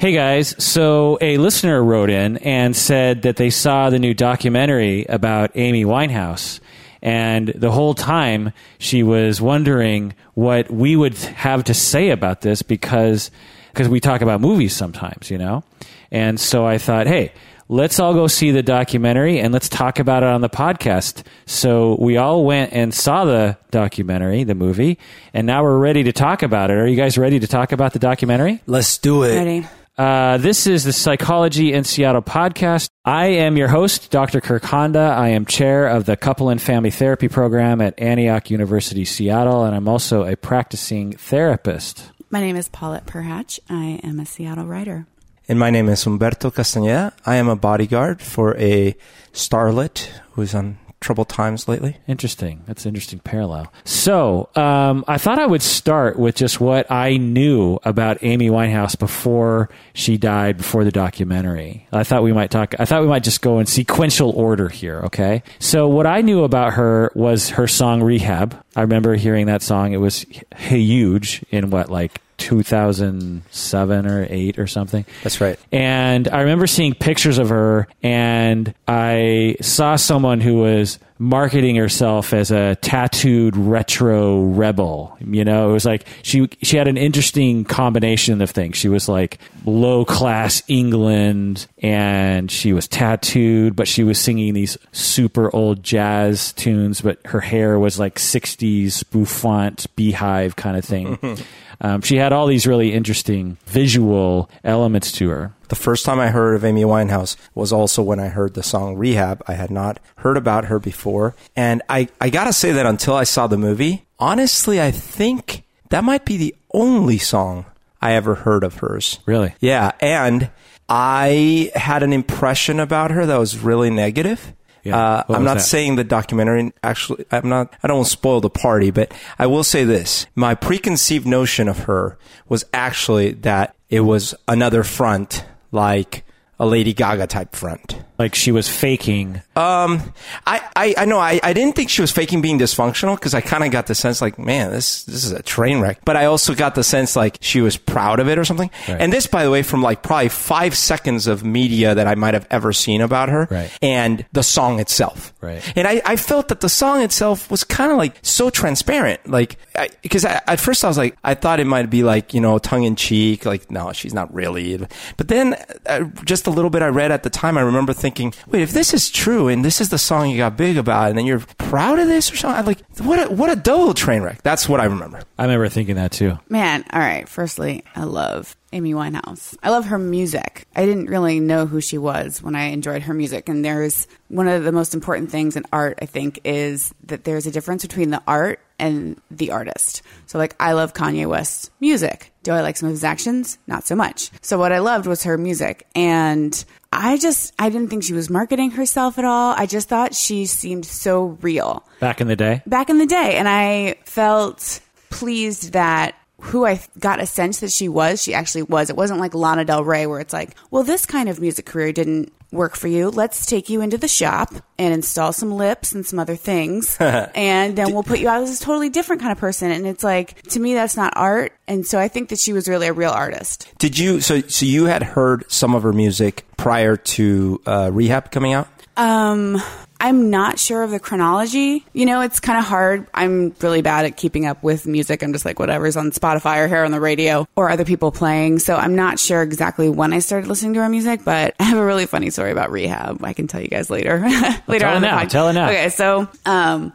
Hey guys, so a listener wrote in and said that they saw the new documentary about Amy Winehouse. And the whole time she was wondering what we would have to say about this because because we talk about movies sometimes, you know? And so I thought, hey, let's all go see the documentary and let's talk about it on the podcast. So we all went and saw the documentary, the movie, and now we're ready to talk about it. Are you guys ready to talk about the documentary? Let's do it. Ready? Uh, this is the Psychology in Seattle podcast. I am your host, Dr. Kirk Honda. I am chair of the Couple and Family Therapy program at Antioch University, Seattle, and I'm also a practicing therapist. My name is Paulette Perhach. I am a Seattle writer. And my name is Humberto Castañeda. I am a bodyguard for a starlet who's on troubled times lately. Interesting. That's an interesting parallel. So, um, I thought I would start with just what I knew about Amy Winehouse before she died, before the documentary. I thought we might talk, I thought we might just go in sequential order here, okay? So, what I knew about her was her song Rehab. I remember hearing that song. It was huge in what, like 2007 or 8 or something. That's right. And I remember seeing pictures of her, and I saw someone who was marketing herself as a tattooed retro rebel. You know, it was like she she had an interesting combination of things. She was like low class England, and she was tattooed, but she was singing these super old jazz tunes. But her hair was like '60s bouffant beehive kind of thing. Um, she had all these really interesting visual elements to her. The first time I heard of Amy Winehouse was also when I heard the song Rehab. I had not heard about her before. And I, I gotta say that until I saw the movie, honestly, I think that might be the only song I ever heard of hers. Really? Yeah. And I had an impression about her that was really negative. Yeah. Uh, I'm not that? saying the documentary actually, I'm not, I don't want to spoil the party, but I will say this. My preconceived notion of her was actually that it was another front, like a Lady Gaga type front. Like she was faking. Um, I, I, I know I, I didn't think she was faking being dysfunctional because I kind of got the sense like, man, this, this is a train wreck. But I also got the sense like she was proud of it or something. Right. And this, by the way, from like probably five seconds of media that I might have ever seen about her Right. and the song itself. Right. And I, I felt that the song itself was kind of like so transparent. Like, because I, at first I was like, I thought it might be like, you know, tongue in cheek. Like, no, she's not really. But then uh, just a little bit I read at the time, I remember thinking, wait, if this is true and this is the song you got big about and then you're proud of this or something, I'm like, what a, what a double train wreck. That's what I remember. I remember thinking that too. Man, all right. Firstly, I love Amy Winehouse. I love her music. I didn't really know who she was when I enjoyed her music. And there's one of the most important things in art, I think, is that there's a difference between the art and the artist. So, like, I love Kanye West's music. Do I like some of his actions? Not so much. So, what I loved was her music. And I just, I didn't think she was marketing herself at all. I just thought she seemed so real Back in the day. back in the day. And I felt pleased that who I got a sense that she was, she actually was. It wasn't like Lana Del Rey where it's like, well, this kind of music career didn't work for you. Let's take you into the shop and install some lips and some other things. and then we'll put you out as a totally different kind of person. And it's like, to me, that's not art. And so I think that she was really a real artist. Did you, so, so you had heard some of her music prior to uh, Rehab coming out? Um, I'm not sure of the chronology. You know, it's kind of hard. I'm really bad at keeping up with music. I'm just like whatever's on Spotify or here on the radio or other people playing. So I'm not sure exactly when I started listening to her music, but I have a really funny story about rehab. I can tell you guys later. later tell on now. Tell it now. Okay, so um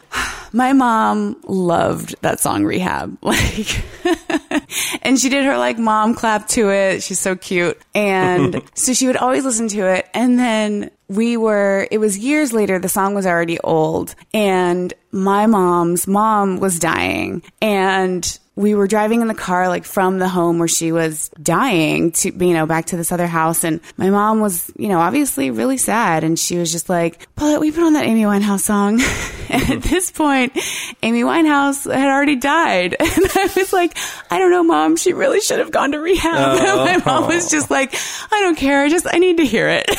my mom loved that song Rehab. Like and she did her like mom clap to it. She's so cute. And so she would always listen to it. And then we were, it was years later, the song was already old. And my mom's mom was dying. And we were driving in the car, like from the home where she was dying to, you know, back to this other house. And my mom was, you know, obviously really sad. And she was just like, Paulette, we put on that Amy Winehouse song. and at mm-hmm. this point, Amy Winehouse had already died. And I was like, I don't know, mom, she really should have gone to rehab. And my oh. mom was just like, I don't care. I just, I need to hear it.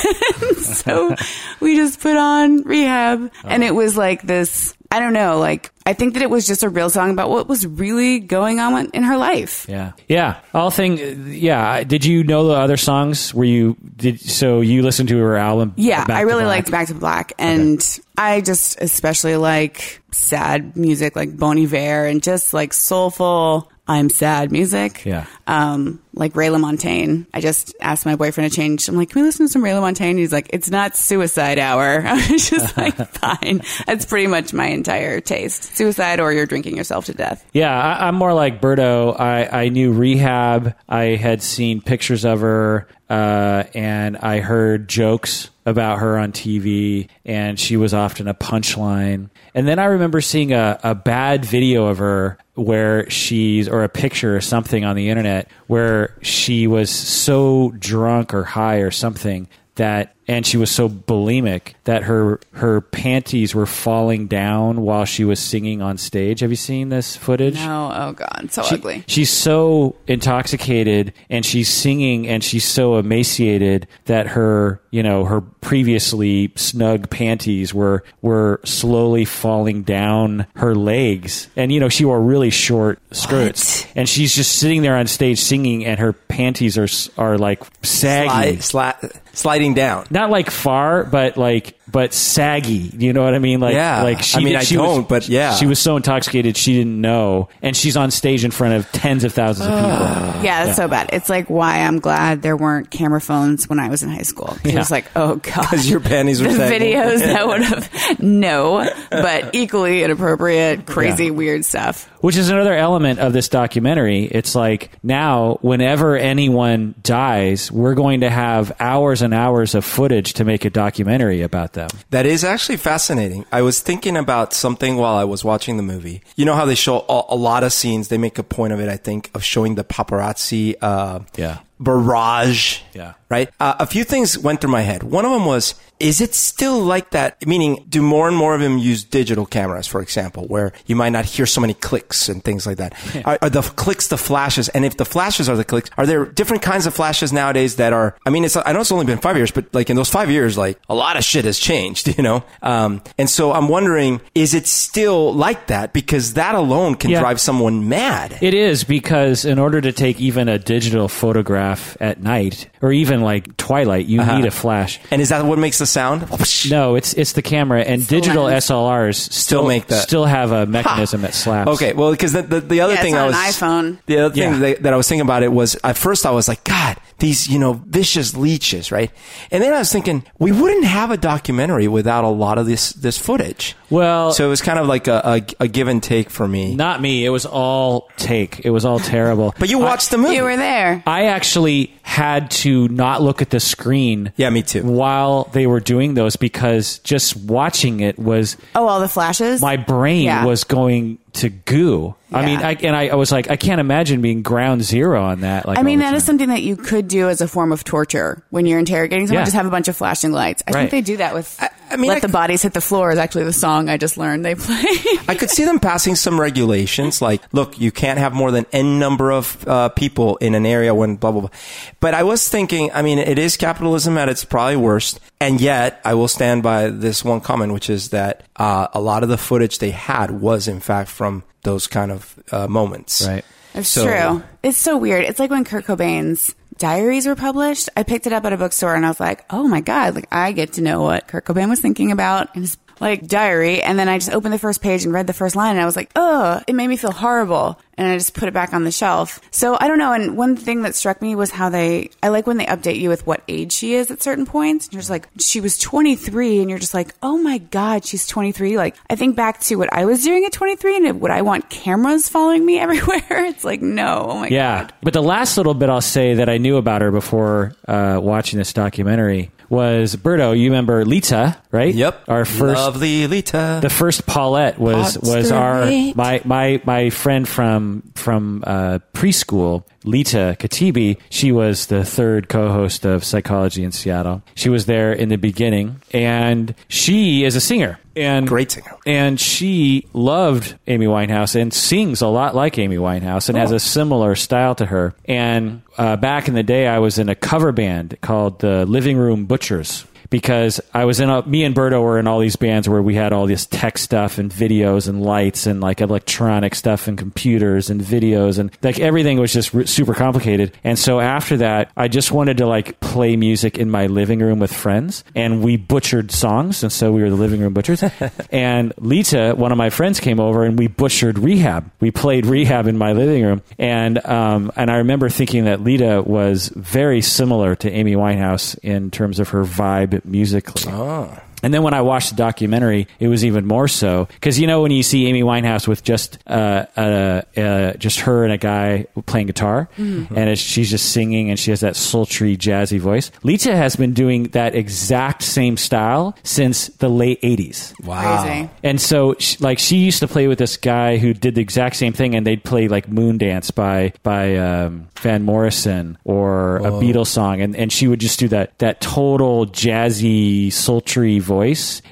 so we just put on rehab. And uh-huh. it was like this, I don't know. Like, I think that it was just a real song about what was really going on in her life. Yeah, yeah. All thing. Yeah. Did you know the other songs? Were you did so you listened to her album? Yeah, Back I really liked Back to Black, and I just especially like sad music like Bon Iver and just like soulful. I'm sad music. Yeah. Um, like Ray LaMontagne. I just asked my boyfriend to change. I'm like, can we listen to some Ray LaMontagne? He's like, it's not suicide hour. I was just like, fine. That's pretty much my entire taste. Suicide or you're drinking yourself to death. Yeah, I, I'm more like Berto. I, I knew Rehab. I had seen pictures of her, uh, and I heard jokes about her on TV, and she was often a punchline. And then I remember seeing a, a bad video of her where she's, or a picture or something on the internet where she was so drunk or high or something that and she was so bulimic that her her panties were falling down while she was singing on stage. Have you seen this footage? No, oh god, so She- ugly. She's so intoxicated and she's singing and she's so emaciated that her, you know, her previously snug panties were were slowly falling down her legs. And you know, she wore really short skirts. And she's just sitting there on stage singing and her panties are are like saggy. Slide, sli- sliding down. Not like far, but like but saggy. You know what I mean? Like Yeah. like she I mean, did- I she was- don't, but yeah. She was so intoxicated she didn't know. And she's on stage in front of tens of thousands of people. Yeah, it's so bad. It's like why I'm glad there weren't camera phones when I was in high school. 'Cause It was like, oh god, Because your panties were the sagging. videos that would have no, but equally inappropriate, crazy, Yeah. weird stuff. Which is another element of this documentary. It's like now, whenever anyone dies, we're going to have hours and hours of footage to make a documentary about them. That is actually fascinating. I was thinking about something while I was watching the movie. You know how they show a, a lot of scenes. They make a point of it, I think, of showing the paparazzi uh, Yeah. barrage. Yeah. Right. Uh, a few things went through my head. One of them was, is it still like that? Meaning, do more and more of them use digital cameras, for example, where you might not hear so many clicks and things like that? Are, are the clicks the flashes? And if the flashes are the clicks, are there different kinds of flashes nowadays that are? I mean, it's I know it's only been five years, but like in those five years, like a lot of shit has changed, you know. Um, and so I'm wondering, is it still like that? Because that alone can Yeah. drive someone mad. It is because in order to take even a digital photograph at night, or even like twilight, you uh-huh. need a flash. and is that what makes the sound? No, it's it's the camera and digital lens. SLRs still, make that. still have a mechanism that slaps. Okay, well, because the, the, the other Yeah, it's thing not I was an iPhone. the other thing Yeah. that, that I was thinking about it was at first I was like, God, these you know vicious leeches, right? And then I was thinking we wouldn't have a documentary without a lot of this this footage. Well, So it was kind of like a, a, a give and take for me. not me. It was all take. It was all terrible. But you watched the movie. You were there. I actually had to not look at the screen. Yeah, me too. While they were doing those, because just watching it was Oh, all the flashes. my brain Yeah. was going to goo. I mean, I, and I, I was like, I can't imagine being ground zero on that. Like, I mean, all the that is something that you could do as a form of torture when you're interrogating someone. Yeah. Just have a bunch of flashing lights. I Right. think they do that with. I- I mean, "Let I the c- bodies hit the floor" is actually the song I just learned they play. I could see them passing some regulations, like, look, you can't have more than n number of uh, people in an area when blah blah blah. But I was thinking, I mean, it is capitalism at its probably worst, and yet I will stand by this one comment, which is that uh, a lot of the footage they had was, in fact, from those kind of uh, moments. Right. It's So- true. It's so weird. It's like when Kurt Cobain's diaries were published. I picked it up at a bookstore and I was like, oh my God, like I get to know what Kurt Cobain was thinking about in his like diary. And then I just opened the first page and read the first line and I was like, oh, it made me feel horrible. And I just put it back on the shelf. So I don't know. And one thing that struck me was how they, I like when they update you with what age she is at certain points. And you're just like, she was 23 and you're just like, oh my God, she's 23. Like I think back to what I was doing at 23 and would I want cameras following me everywhere? It's like, no. Oh my Yeah. God. But the last little bit I'll say that I knew about her before uh, watching this documentary was Berto. You remember Lita, right? Yep. Our first lovely Lita. the first Paulette was What's was our rate? my my my friend from from uh, preschool, Lita Katibi. She was the third co-host of Psychology in Seattle. She was there in the beginning, and she is a singer. And Great singer. and she loved Amy Winehouse and sings a lot like Amy Winehouse and has Oh. a similar style to her. And uh, back in the day, I was in a cover band called the Living Room Butchers because I was in a, me and Berto were in all these bands where we had all this tech stuff and videos and lights and like electronic stuff and computers and videos and like everything was just r- super complicated. And so after that, I just wanted to like play music in my living room with friends and we butchered songs. And so we were the living room butchers. and Lita, one of my friends came over and we butchered rehab. We played rehab in my living room. And, um, and I remember thinking that Lita was very similar to Amy Winehouse in terms of her vibe musically. Oh. And then when I watched the documentary, it was even more so because you know when you see Amy Winehouse with just uh, uh, uh, just her and a guy playing guitar, and it's, she's just singing and she has that sultry jazzy voice. Lita has been doing that exact same style since the late '80s. Wow. Crazy. And so, sh- like, she used to play with this guy who did the exact same thing, and they'd play like "Moon Dance" by by um, Van Morrison or a Beatles song, and, and she would just do that that total jazzy, sultry voice.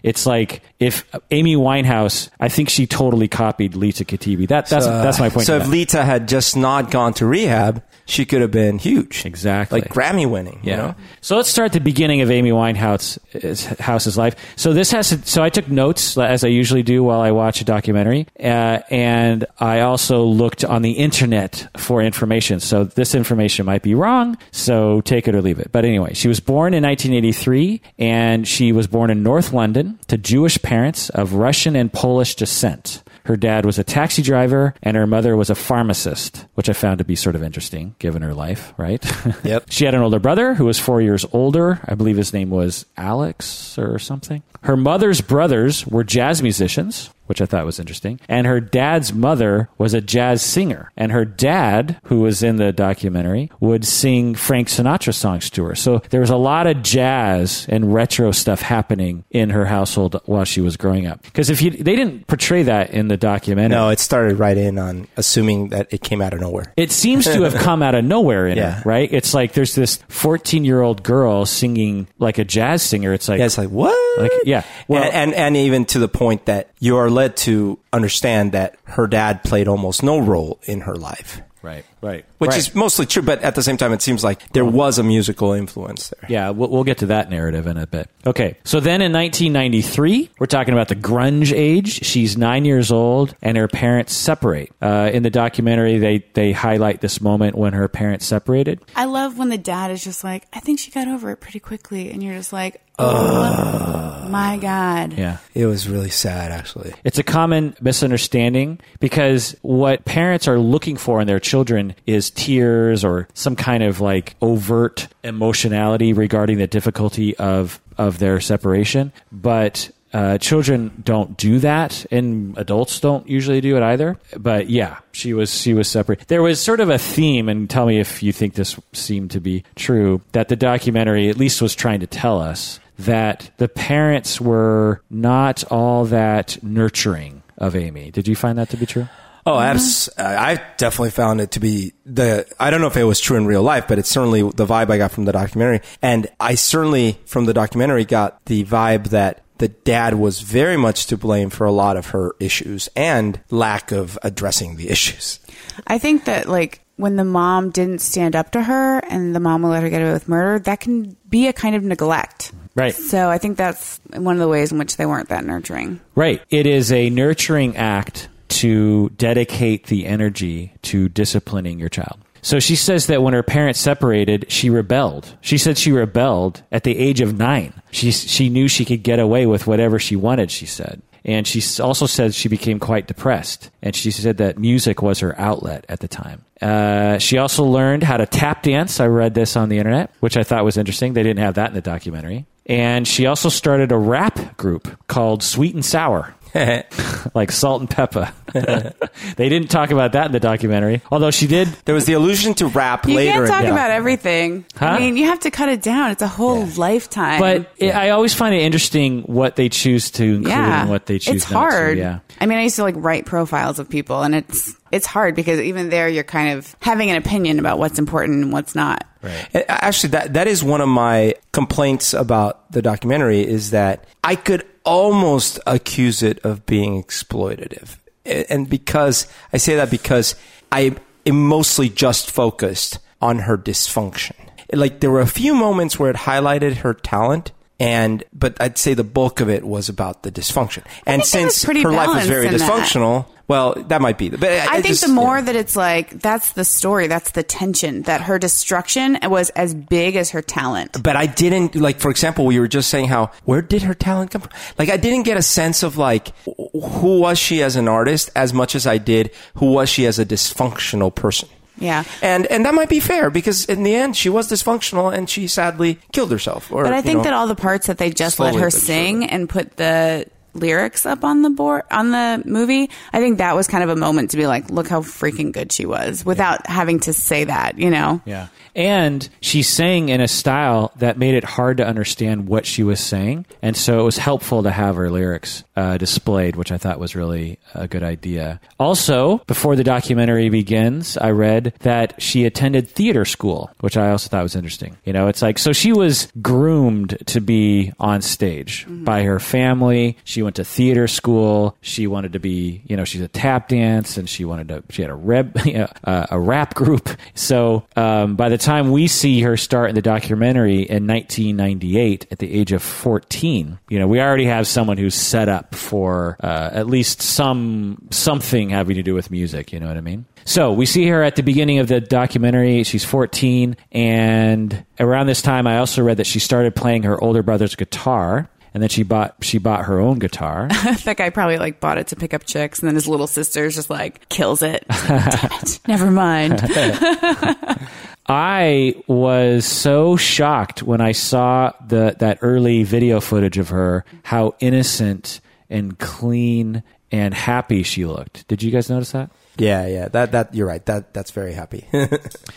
It's like if Amy Winehouse, I think she totally copied Lita Katibi. That that's that's my point. So if that. Lita had just not gone to rehab, she could have been huge. Exactly. Like Grammy winning. Yeah. You know? So let's start at the beginning of Amy Winehouse's House's life. So this has to, so I took notes as I usually do while I watch a documentary, uh, and I also looked on the internet for information. So this information might be wrong, so take it or leave it. But anyway, she was born in 1983, and she was born in North London to Jewish parents of Russian and Polish descent. Her dad was a taxi driver and her mother was a pharmacist, which I found to be sort of interesting given her life, right? Yep. she had an older brother who was four years older. I believe his name was Alex or something. Her mother's brothers were jazz musicians, which I thought was interesting. And her dad's mother was a jazz singer. And her dad, who was in the documentary, would sing Frank Sinatra songs to her. So there was a lot of jazz and retro stuff happening in her household while she was growing up. Because if you, they didn't portray that in the documentary. No, it started right in on assuming that it came out of nowhere. It seems to have come out of nowhere in Yeah. her, right? It's like there's this 14 year old girl singing like a jazz singer. It's like, Yeah, it's like what? like yeah. Well, and, and and even to the point that you are led to understand that her dad played almost no role in her life, right, right. which Right. is mostly true. But at the same time, it seems like there was a musical influence there. Yeah, we'll, we'll get to that narrative in a bit. Okay, so then in 1993, we're talking about the grunge age. She's nine years old, and her parents separate. Uh, in the documentary, they they highlight this moment when her parents separated. I love when the dad is just like, I think she got over it pretty quickly. And you're just like, oh my God. Yeah. It was really sad, actually. It's a common misunderstanding because what parents are looking for in their children is tears or some kind of like overt emotionality regarding the difficulty of of their separation. But uh, children don't do that, and adults don't usually do it either. But yeah, she was she was separate. There was sort of a theme, and tell me if you think this seemed to be true. That the documentary at least was trying to tell us that the parents were not all that nurturing of Amy. Did you find that to be true? Oh, abs- I definitely found it to be the. I don't know if it was true in real life, but it's certainly the vibe I got from the documentary. And I certainly, from the documentary, got the vibe that the dad was very much to blame for a lot of her issues and lack of addressing the issues. I think that like when the mom didn't stand up to her and the mom will let her get away with murder, that can be a kind of neglect. Right. So I think that's one of the ways in which they weren't that nurturing. Right. It is a nurturing act to dedicate the energy to disciplining your child. So she says that when her parents separated, she rebelled. She said she rebelled at the age of nine. She, she knew she could get away with whatever she wanted, she said. And she also said she became quite depressed. And she said that music was her outlet at the time. Uh, she also learned how to tap dance. I read this on the internet, which I thought was interesting. They didn't have that in the documentary. And she also started a rap group called Sweet and Sour like salt and pepper. they didn't talk about that in the documentary, although she did. There was the allusion to rap You later. can't talk in about everything. Huh? I mean, you have to cut it down. It's a whole lifetime. But it, I always find it interesting what they choose to include yeah, and what they choose it's not hard. to. Yeah. I mean, I used to like write profiles of people, and it's it's hard because even there, you're kind of having an opinion about what's important and what's not. Uh, Actually, that that is one of my complaints about the documentary is that I could almost accuse it of being exploitative, and because I say that because I am mostly just focused on her dysfunction. Like there were a few moments where it highlighted her talent, and but I'd say the bulk of it was about the dysfunction. And think it was since her life was very in that. dysfunctional, well, that might be. But I think just- the more yeah. that it's like that's the story, that's the tension that her destruction was as big as her talent. but I didn't like. For example, we were just saying how where did her talent come from? Like, I didn't get a sense of like who was she as an artist as much as I did who was she as a dysfunctional person. Yeah. And and that might be fair because in the end she was dysfunctional and she sadly killed herself. Or, But I think know, that all the parts that they just let her sing and put the lyrics up on the board on the movie, I think that was kind of a moment to be like, look how freaking good she was without having to say that, you know? Yeah. And she sang in a style that made it hard to understand what she was saying. And so it was helpful to have her lyrics uh, displayed, which I thought was really a good idea. Also, before the documentary begins, I read that she attended theater school, which I also thought was interesting. You know, it's like, so she was groomed to be on stage by her family. She went to theater school. She wanted to be, you know, she's a tap dance and she wanted to, she had a rep, uh, a rap group. So, um, by the time we see her start in the documentary in 1998 at the age of 14, you know, we already have someone who's set up for, uh, at least some, something having to do with music. You know what I mean? So we see her at the beginning of the documentary. She's 14. And around this time, I also read that she started playing her older brother's guitar. And then she bought she bought her own guitar. that guy probably like bought it to pick up chicks and then his little sister's just like kills it. It. Never mind. I was so shocked when I saw the that early video footage of her, how innocent and clean and happy she looked. Did you guys notice that? Yeah, yeah. That that you're right. That that's very happy.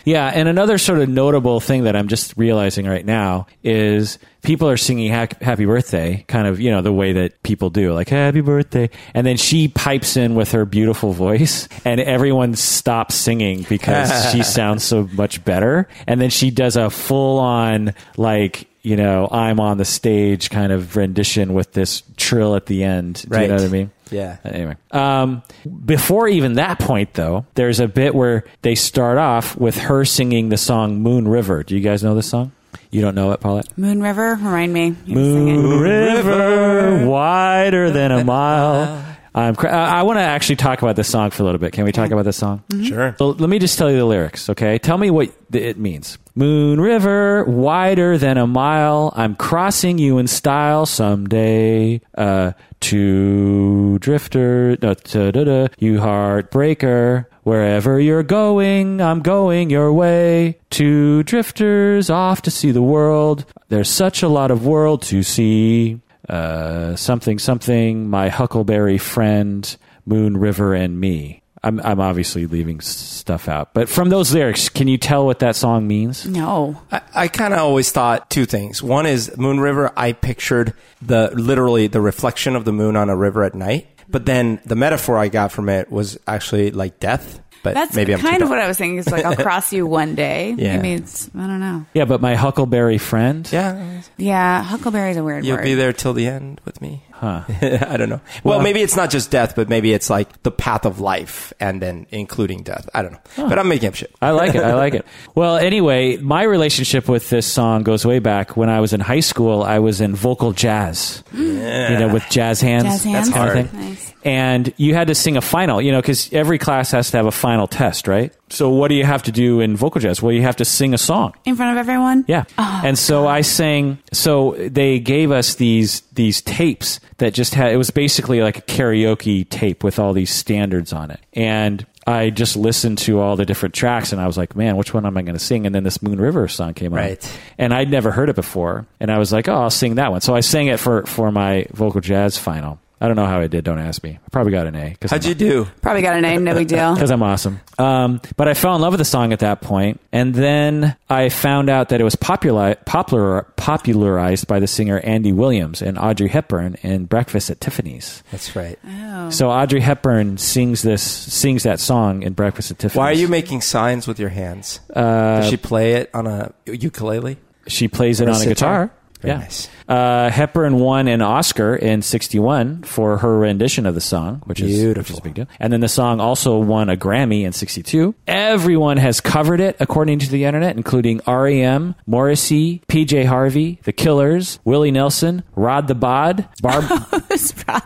Yeah, and another sort of notable thing that I'm just realizing right now is people are singing "Happy Birthday," kind of you know the way that people do, like "Happy Birthday," and then she pipes in with her beautiful voice, and everyone stops singing because she sounds so much better, and then she does a full on like you know I'm on the stage kind of rendition with this trill at the end. Do you know what I mean? yeah. Anyway, um, before even that point, though, there's a bit where they start off with her singing the song "Moon River." Do you guys know this song? You don't know it, Paulette? Moon River, remind me. You can sing it. Moon River, wider than a mile. Um, I'm uh, I, I want to actually talk about this song for a little bit. Can we talk mm-hmm. about this song? Mm-hmm. Sure. So let me just tell you the lyrics, okay? Tell me what it means. Moon River, wider than a mile. I'm crossing you in style someday. Uh, to drifter, uh, da, da, da, da, you heartbreaker. Wherever you're going, I'm going your way. Two drifters off to see the world. There's such a lot of world to see. Uh, something, something, my huckleberry friend, Moon River and me. I'm, I'm obviously leaving stuff out, but from those lyrics, can you tell what that song means? No. I, I kind of always thought two things. One is Moon River. I pictured the literally the reflection of the moon on a river at night. But then the metaphor I got from it was actually like death. But That's maybe I'm kind too of dumb. what I was thinking. It's like I'll cross you one day. Yeah. Maybe it's I don't know. Yeah, but my huckleberry friend. Yeah, Yeah, huckleberry's a weird you'll word. be there till the end with me. Huh. I don't know. Well, maybe it's not just death, but maybe it's like the path of life and then including death. I don't know. But I'm making up shit. I like it. I like it. Well, anyway, my relationship with this song goes way back. When I was in high school, I was in vocal jazz. You know, with jazz hands. Jazz hands? kind of hard. thing. Nice. And you had to sing a final, you know, because every class has to have a final test, right? So what do you have to do in vocal jazz? Well, you have to sing a song. In front of everyone? Yeah. Oh, and so I sang so they gave us these these tapes that just had it was basically like a karaoke tape with all these standards on it. And I just listened to all the different tracks and I was like, man, which one am I going to sing? And then this Moon River song came on. Right. And I'd never heard it before. And I was like, oh, I'll sing that one. So I sang it for, for my vocal jazz final. I don't know how I did. Don't ask me. I probably got an A. 'cause How'd I'm- you do? Probably got an a no big deal. because I'm awesome. Um, but I fell in love with the song at that point, and then I found out that it was popular, popular, popularized by the singer Andy Williams and Audrey Hepburn in Breakfast at Tiffany's. That's right. Oh. So Audrey Hepburn sings this, sings that song in Breakfast at Tiffany's. Why are you making signs with your hands? Uh, Does she play it on a ukulele? she plays it a on a sitar? guitar. Very yeah. nice. Uh, Hepburn won an Oscar in '61 for her rendition of the song, which is, which Beautiful. is a big deal. And then the song also won a Grammy in '62. Everyone has covered it, according to the internet, including REM, Morrissey, PJ Harvey, The Killers, Willie Nelson, Rod the Bod, Barb, It's probably-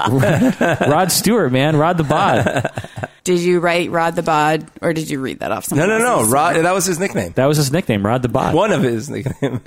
Rod Stewart, man, Rod the Bod. did you write Rod the Bod or did you read that off No, no, no. Rod, that was his nickname. That was his nickname, Rod the Bod. One of his nicknames.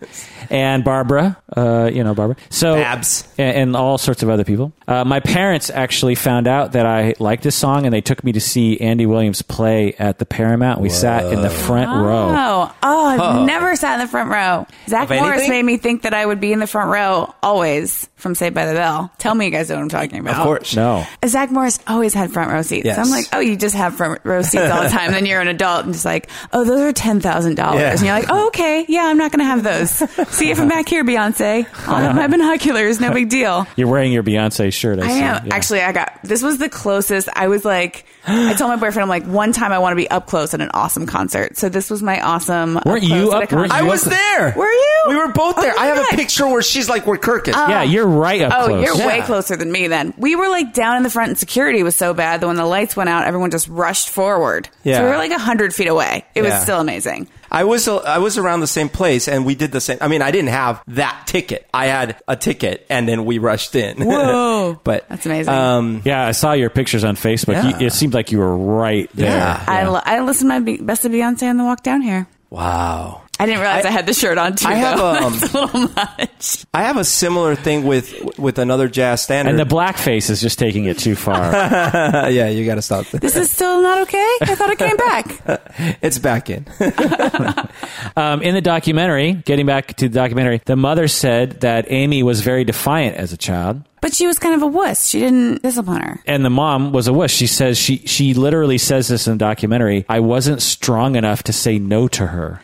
and Barbara, uh, you know Barbara. So Babs. and, and all sorts of other people. Uh, my parents actually found out that I liked this song, and they took me to see Andy Williams play at the Paramount. We sat in the front row. Oh, oh, I've never sat in the front row. Zach Of Morris anything? made me think that I would be in the front row always from Saved by the Bell. Tell me you guys know what I'm talking about. Of course. No, Zach Morris always had front row seats. Yes. I'm like, oh, you just have front row seats all the time. then you're an adult and just like, oh, those are ten thousand dollars. Yeah. And you're like, oh, okay, yeah, I'm not going to have those. See you from back here, Beyonce. I'll have my binoculars. No big deal. you're wearing your Beyonce shirt. I, I see. am Yeah. actually. I got this was the closest. I was like, I told my boyfriend, I'm like, one time I want to be up close at an awesome concert. So this was my awesome. Weren't up you close at a up- weren't concert. I You was up- there. Were you? We were both there. Oh I have my a picture where she's like where Kirk is. Um, yeah, you're right up Oh, close. you're way closer than me then. We were like down in the front and security was so bad that when the lights went out, everyone just rushed forward. Yeah. So we were like 100 feet away. It was still amazing. I was uh, I was around the same place, and we did the same. I mean, I didn't have that ticket. I had a ticket, and then we rushed in. Whoa. but That's amazing. Um, Yeah, I saw your pictures on Facebook. Yeah. You, it seemed like you were right there. Yeah. I, lo- I listened to my Be- Best of Beyonce on the walk down here. wow. I didn't realize I, I- had the shirt on too. I have, though. um, That's a little much. I have a similar thing with with another jazz standard. And the blackface is just taking it too far. yeah, you got to stop. This is still not okay. I thought it came back. it's back in. um, in the documentary, getting back to the documentary, the mother said that Amy was very defiant as a child. But she was kind of a wuss. She didn't discipline her. and the mom was a wuss. She says she she literally says this in the documentary. I wasn't strong enough to say no to her.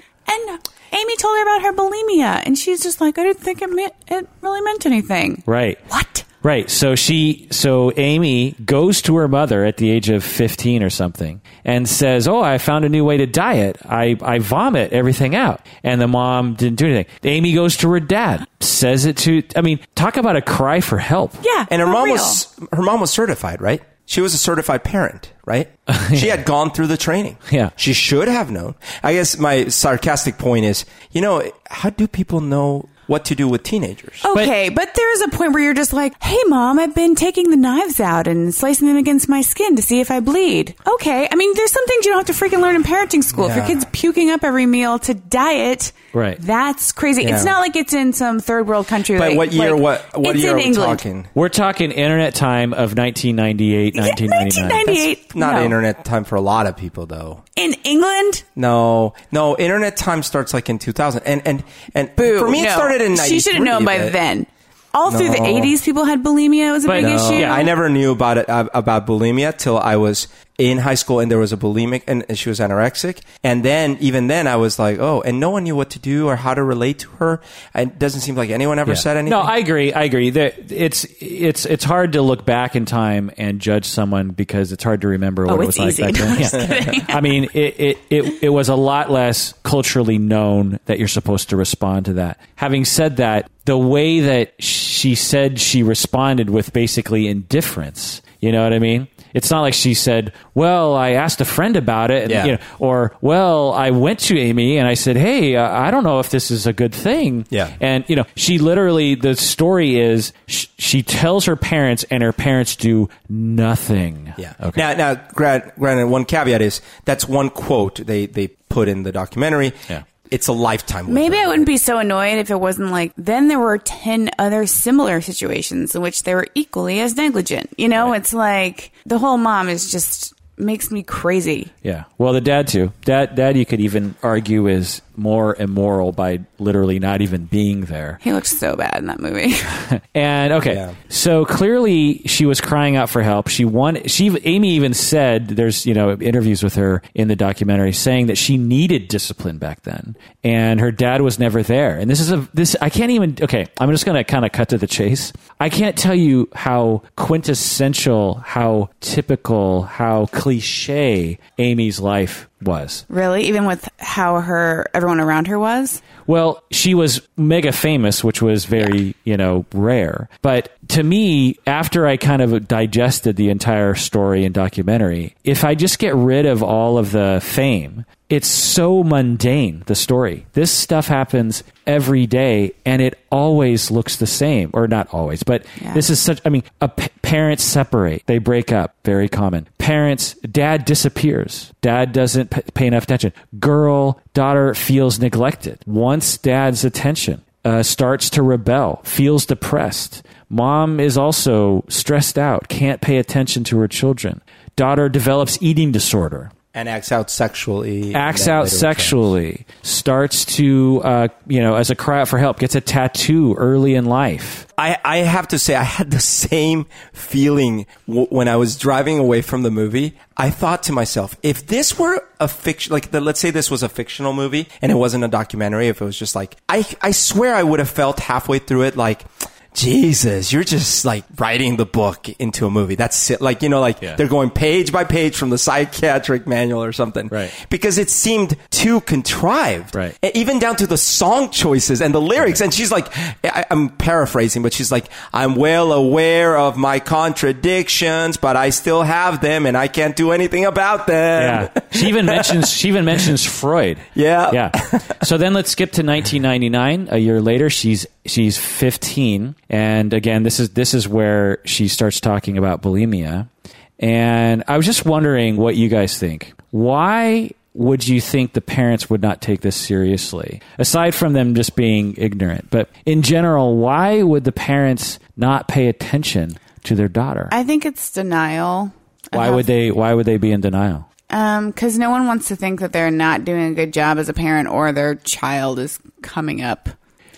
And Amy told her about her bulimia, and she's just like, I didn't think it meant, it really meant anything. Right. What? Right. So she, so Amy goes to her mother at the age of 15 or something and says, Oh, I found a new way to diet. I, I vomit everything out. And the mom didn't do anything. Amy goes to her dad, says it to, I mean, talk about a cry for help. Yeah. And her mom real. was her mom was certified, right? She was a certified parent, right? She had gone through the training. Yeah. She should have known. I guess my sarcastic point is, you know, how do people know what to do with teenagers? Okay, but, there's a point where you're just like, hey, mom, I've been taking the knives out and slicing them against my skin to see if I bleed. Okay. I mean, there's some things you don't have to freaking learn in parenting school. If your kid's puking up every meal to diet, Right. that's crazy. Yeah. It's not like it's in some third world country. But like- what year? like- what what it's year in are we England. talking? We're talking internet time of 1998, Yeah, 1999. 1998. Not no. internet time for a lot of people, though. In England? No, no. Internet time starts like in 2000, and and and Boo. for me, it started in. She should have 93, known by but- then. All through the 80s, people had bulimia. It was a But big no. issue. Yeah, I never knew about it uh, about bulimia till I was in high school, and there was a bulimic, and, and she was anorexic. And then, even then, I was like, oh, and no one knew what to do or how to relate to her. And it doesn't seem like anyone ever Yeah. said anything. No, I agree. I agree. That it's it's it's hard to look back in time and judge someone because it's hard to remember what Oh, it was it's like easy. back No, then. I'm. I mean, it, it it it was a lot less culturally known that you're supposed to respond to that. Having said that, the way that she said she responded with basically indifference. You know what I mean? It's not like she said, "Well, I asked a friend about it," and, Yeah. you know, or "Well, I went to Amy and I said, "Hey, uh, I don't know if this is a good thing." Yeah. And you know, she literally the story is sh- she tells her parents, and her parents do nothing. Yeah. Okay. Now, now, grant, granted, one caveat is that's one quote they they put in the documentary. Yeah. It's a lifetime. Maybe her. I wouldn't be so annoyed if it wasn't like, then there were 10 other similar situations in which they were equally as negligent. You know, it's like the whole mom is just makes me crazy. Yeah. Well, the dad too. Dad, dad, you could even argue is more immoral by literally not even being there. He looks so bad in that movie. And okay, Yeah. so clearly she was crying out for help. She won. She Amy even said there's you know interviews with her in the documentary saying that she needed discipline back then, and her dad was never there. And this is a this I can't even. Okay, I'm just gonna kind of cut to the chase. I can't tell you how quintessential, how typical, how cliche Amy's life was. Really? Even with how her everyone around her was? Well, she was mega famous, which was very, you know, rare. But to me, after I kind of digested the entire story and documentary, if I just get rid of all of the fame, it's so mundane, the story. This stuff happens every day and it always looks the same. Or not always, but Yeah. this is such, I mean, a p- parents separate, they break up, very common. Parents, dad disappears. Dad doesn't p- pay enough attention. Girl, daughter feels neglected, wants dad's attention, uh, starts to rebel, feels depressed. Mom is also stressed out, can't pay attention to her children. Daughter develops eating disorder and acts out sexually. acts out sexually, starts to, uh, you know, as a cry out for help, gets a tattoo early in life. I, I have to say, I had the same feeling w- when I was driving away from the movie. I thought to myself, if this were a fiction, like the, let's say this was a fictional movie and it wasn't a documentary, if it was just like, I, I swear I would have felt halfway through it like, Jesus, you're just like writing the book into a movie. That's it. Like, you know, like Yeah. they're going page by page from the psychiatric manual or something. Right. Because it seemed too contrived. Right. Even down to the song choices and the lyrics. And she's like, I, I'm paraphrasing, but she's like, I'm well aware of my contradictions, but I still have them and I can't do anything about them. Yeah. She even mentions she even mentions Freud. Yeah. Yeah. So then let's skip to 1999. A year later, she's she's 15, and again, this is this is where she starts talking about bulimia. And I was just wondering what you guys think. Why would you think the parents would not take this seriously? Aside from them just being ignorant, but in general, why would the parents not pay attention to their daughter? I think it's denial. Why would they why would they be in denial? Um, because no one wants to think that they're not doing a good job as a parent or their child is coming up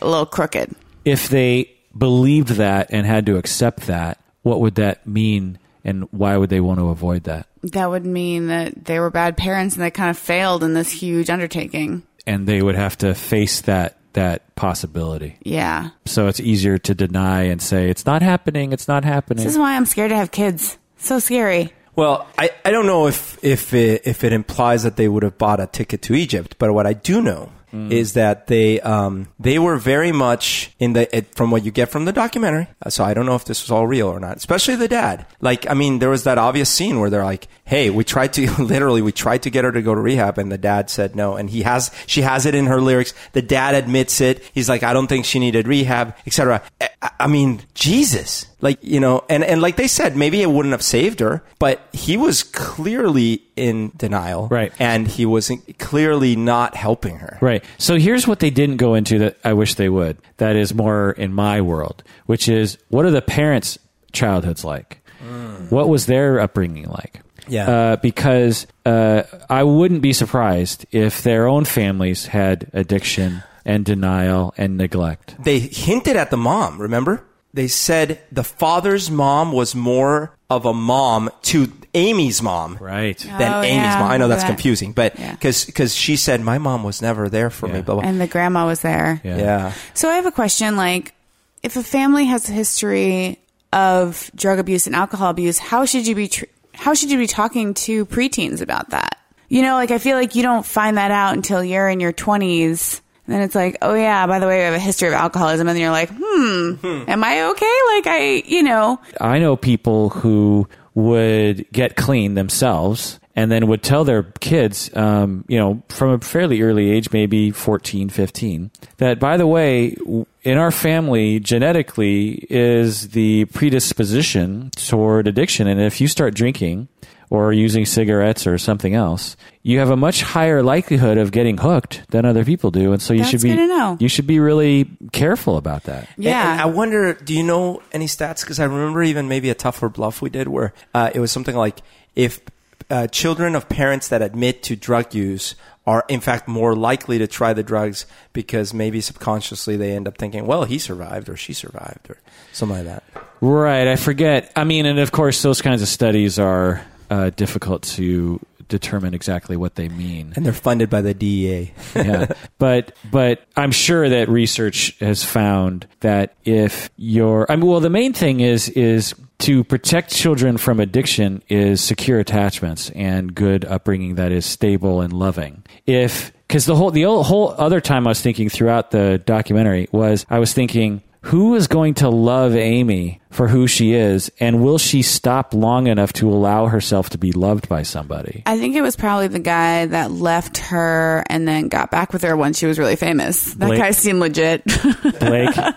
a little crooked. if they believed that and had to accept that, what would that mean and why would they want to avoid that? That would mean that they were bad parents and they kind of failed in this huge undertaking. And they would have to face that that possibility. Yeah. So it's easier to deny and say it's not happening, it's not happening. This is why I'm scared to have kids. So scary. Well, I, I don't know if if it, if it implies that they would have bought a ticket to Egypt, but what I do know is that they um, they were very much in the it, from what you get from the documentary. Uh, So I don't know if this was all real or not. Especially the dad. Like I mean, there was that obvious scene where they're like, "Hey, we tried to literally we tried to get her to go to rehab, and the dad said no." And he has she has it in her lyrics. The dad admits it. He's like, "I don't think she needed rehab, etc." I, I mean, Jesus. Like, you know, and, and like they said, maybe it wouldn't have saved her, but he was clearly in denial. Right. And he was clearly not helping her. Right. So here's what they didn't go into that I wish they would. That is more in my world, which is what are the parents' childhoods like? Mm. What was their upbringing like? Yeah. Uh, because uh, I wouldn't be surprised if their own families had addiction and denial and neglect. They hinted at the mom, remember? They said the father's mom was more of a mom to Amy's mom. Right. Than Oh, Amy's yeah, mom. I know that's that- confusing, but yeah. because she said my mom was never there for me. Blah blah. And the grandma was there. Yeah. yeah. So I have a question like if a family has a history of drug abuse and alcohol abuse, how should you be tr- how should you be talking to preteens about that? You know, like I feel like you don't find that out until you're in your 20s. And then it's like, oh yeah, by the way, we have a history of alcoholism. And then you're like, hmm, am I okay? Like I, you know, I know people who would get clean themselves and then would tell their kids, um, you know, from a fairly early age, maybe 14, 15, that by the way, in our family, genetically is the predisposition toward addiction. And if you start drinking or using cigarettes or something else, you have a much higher likelihood of getting hooked than other people do. And so you That's should be, know. you should be really careful about that. yeah. And, and I wonder, do you know any stats? Because I remember even maybe a tougher bluff we did where uh, it was something like if uh, children of parents that admit to drug use are in fact more likely to try the drugs because maybe subconsciously they end up thinking, well, he survived or she survived or something like that. Right. I forget. I mean, and of course, those kinds of studies are uh, difficult to determine exactly what they mean. And they're funded by the DEA. yeah. But but I'm sure that research has found that if you're I mean well the main thing is is to protect children from addiction is secure attachments and good upbringing that is stable and loving. If because the whole the whole other time I was thinking throughout the documentary was I was thinking who is going to love Amy for who she is, and will she stop long enough to allow herself to be loved by somebody? I think it was probably the guy that left her and then got back with her when she was really famous. That Blake. guy seemed legit. Blake, I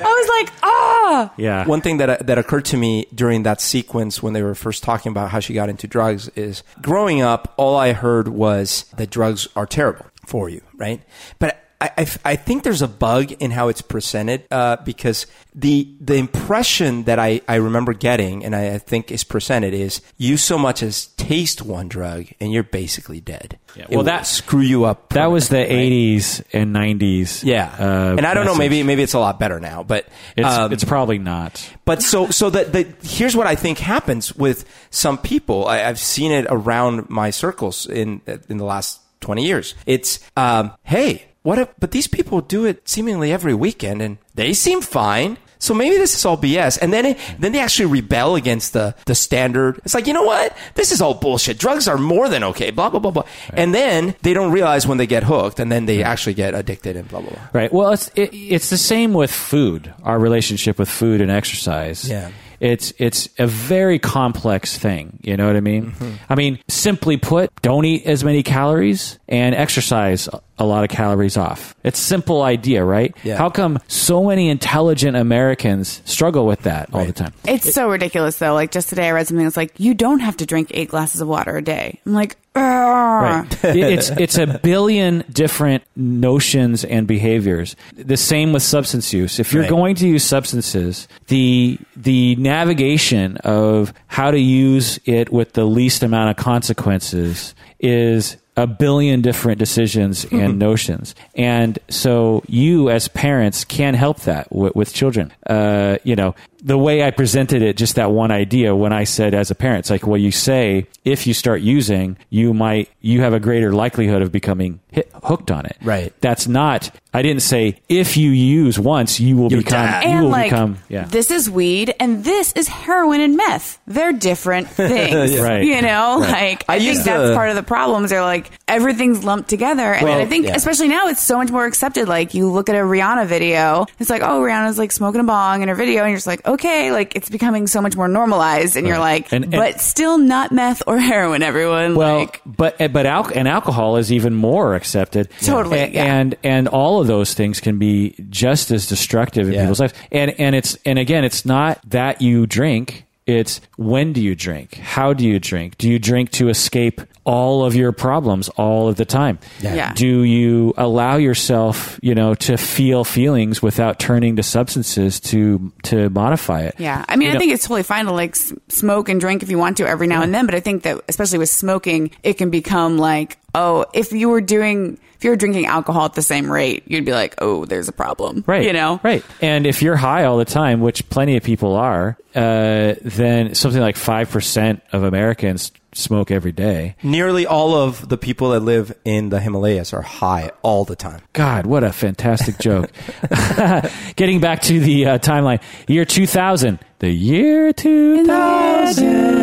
was like, ah. yeah, One thing that that occurred to me during that sequence when they were first talking about how she got into drugs is growing up, all I heard was that drugs are terrible for you, right? But I, I, I think there's a bug in how it's presented uh, because the the impression that I, I remember getting and I, I think is presented is you so much as taste one drug and you're basically dead. Yeah, well, that- screw you up. that was the right? '80s and '90s. Yeah, uh, and I don't know. Maybe maybe it's a lot better now, but it's um, it's probably not. but so so that the here's what I think happens with some people. I, I've seen it around my circles in in the last twenty years. It's um, hey, what? If, but these people do it seemingly every weekend, and they seem fine. So maybe this is all BS, and then it, then they actually rebel against the the standard. It's like you know what? This is all bullshit. Drugs are more than okay. Blah blah blah blah. And then they don't realize when they get hooked, and then they actually get addicted and blah blah blah. Right. Well, it's it, it's the same with food. Our relationship with food and exercise. Yeah. It's it's a very complex thing. You know what I mean? Mm-hmm. I mean, simply put, don't eat as many calories and exercise a lot of calories off. It's a simple idea, right? Yeah. How come so many intelligent Americans struggle with that all the time? It's so ridiculous, though. Like just today, I read something that's like, you don't have to drink eight glasses of water a day. I'm like, Right. right. It's it's a billion different notions and behaviors. The same with substance use. If you're Right. going to use substances, the the navigation of how to use it with the least amount of consequences is a billion different decisions and notions. And so you as parents can help that with, with children. Uh, you know, the way I presented it, just that one idea when I said as a parent, it's like, well, you say if you start using, you might, you have a greater likelihood of becoming hit, hooked on it. Right. That's not, I didn't say if you use once, you will You become, die. you and will like, become, yeah. this is weed and this is heroin and meth. They're different things. Yeah. Right. You know, like I I, think used that's to- part of the problems. They're like everything's lumped together. And Well, I think yeah. especially now it's so much more accepted. Like you look at a Rihanna video, it's like, oh, Rihanna's like smoking a bong in her video, and you're just like, okay, like it's becoming so much more normalized, and you're like, And- and- but still not meth or heroin, everyone. Well, like, but eh, but al- and alcohol is even more accepted. Totally, A- yeah. and and all of those things can be just as destructive in Yeah. people's lives. And and it's and again, it's not that you drink. It's when do you drink? How do you drink? Do you drink to escape all of your problems all of the time? Yeah. Yeah. Do you allow yourself, you know, to feel feelings without turning to substances to to modify it? Yeah, I mean, You I know- think it's totally fine to like smoke and drink if you want to every now and then. But I think that especially with smoking, it can become like, oh, if you were doing, if you were drinking alcohol at the same rate, you'd be like, oh, there's a problem, Right. You know, Right. And if you're high all the time, which plenty of people are, uh, then something like 5% of Americans smoke every day. Nearly all of the people that live in the Himalayas are high all the time. God, what a fantastic joke. Getting back to the uh, timeline, year 2000. The year 2000.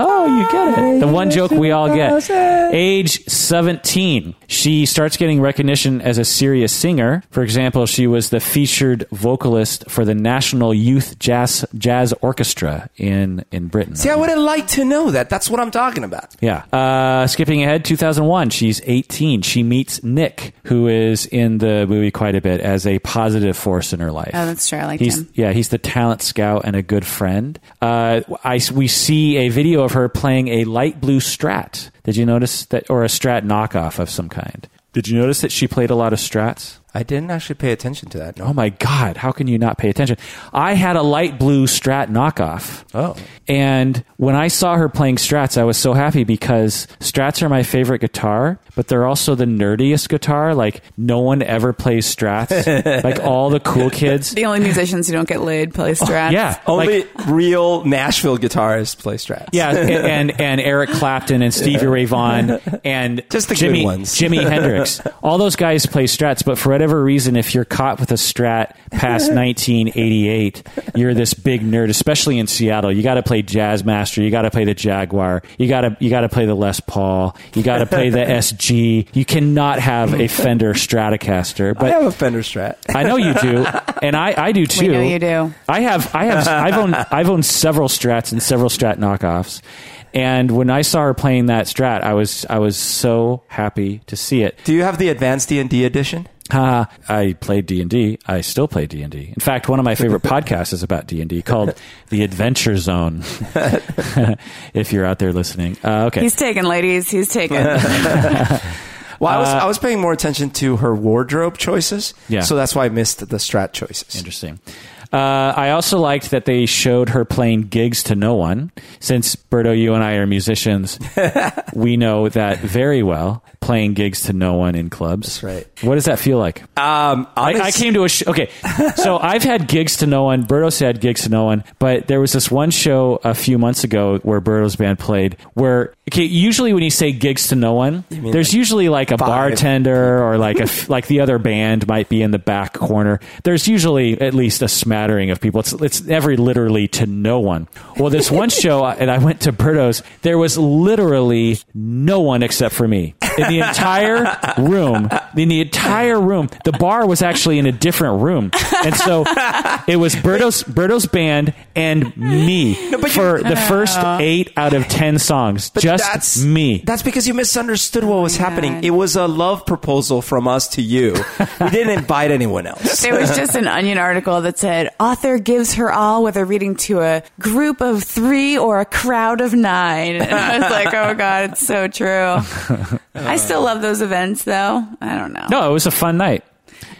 Oh, you get it. The one joke we all get. Age 17. She starts getting recognition as a serious singer. For example, she was the featured vocalist for the National Youth Jazz Jazz Orchestra in in Britain. See, I would have liked to know that. That's what I'm talking about. Yeah. Uh, skipping ahead, 2001, she's 18. She meets Nick, who is in the movie quite a bit as a positive force in her life. Oh, that's true. I liked he's, him. Yeah, he's the talent scout and a good friend. Uh, I, we see a video of her playing a light blue Strat. Did you notice that? Or a Strat knockoff of some kind. Did you notice that she played a lot of Strats? I didn't actually pay attention to that. No. Oh my God, how can you not pay attention? I had a light blue Strat knockoff. Oh. And when I saw her playing Strats, I was so happy because Strats are my favorite guitar, but they're also the nerdiest guitar. Like, no one ever plays Strats. like, all the cool kids. The only musicians who don't get laid play oh, strats. Yeah. Only like- real Nashville guitarists play Strats. yeah, and, and and Eric Clapton and Stevie Ray Vaughan and Just the good ones. Jimi Hendrix. All those guys play Strats, but for whatever reason, if you're caught with a Strat past 1988, you're this big nerd, especially in Seattle. You got to play Jazzmaster. You got to play the Jaguar. You got to you got to play the Les Paul. You got to play the SG. You cannot have a Fender Stratocaster. I have a Fender Strat. I know you do, and I, I do too. We know you do. I have I have I've owned I've owned several Strats and several Strat knockoffs. And when I saw her playing that Strat, I was I was so happy to see it. Do you have the advanced D and D edition? Uh, I played D and D. I still play D and D. In fact, one of my favorite podcasts is about D and D called The Adventure Zone. if you're out there listening, uh, okay. He's taken, ladies. He's taken. Well, I was I was paying more attention to her wardrobe choices. Yeah. So that's why I missed the Strat choices. Interesting. Uh, I also liked that they showed her playing gigs to no one. Since Berto, you and I are musicians, we know that very well. Playing gigs to no one in clubs. That's right. What does that feel like? Um, I, I came to a sh- okay. So I've had gigs to no one. Berto's had gigs to no one, but there was this one show a few months ago where Berto's band played. Where okay, usually when you say gigs to no one, there's like usually like a five? bartender or like a like the other band might be in the back corner. There's usually at least a smattering of people. It's it's never literally to no one. Well, this one show, and I went to Berto's. There was literally no one except for me in the entire room. In the entire room, the bar was actually in a different room, and so it was Berto's Berto's band and me but for the first uh-huh. eight out of ten songs. But just that's, me. That's because you misunderstood what was happening. It was a love proposal from us to you. we didn't invite anyone else. There was just an Onion article that said, author gives her all whether reading to a group of three or a crowd of nine. And I was like, oh God, it's so true. I still love those events though. I don't know. no, it was a fun night.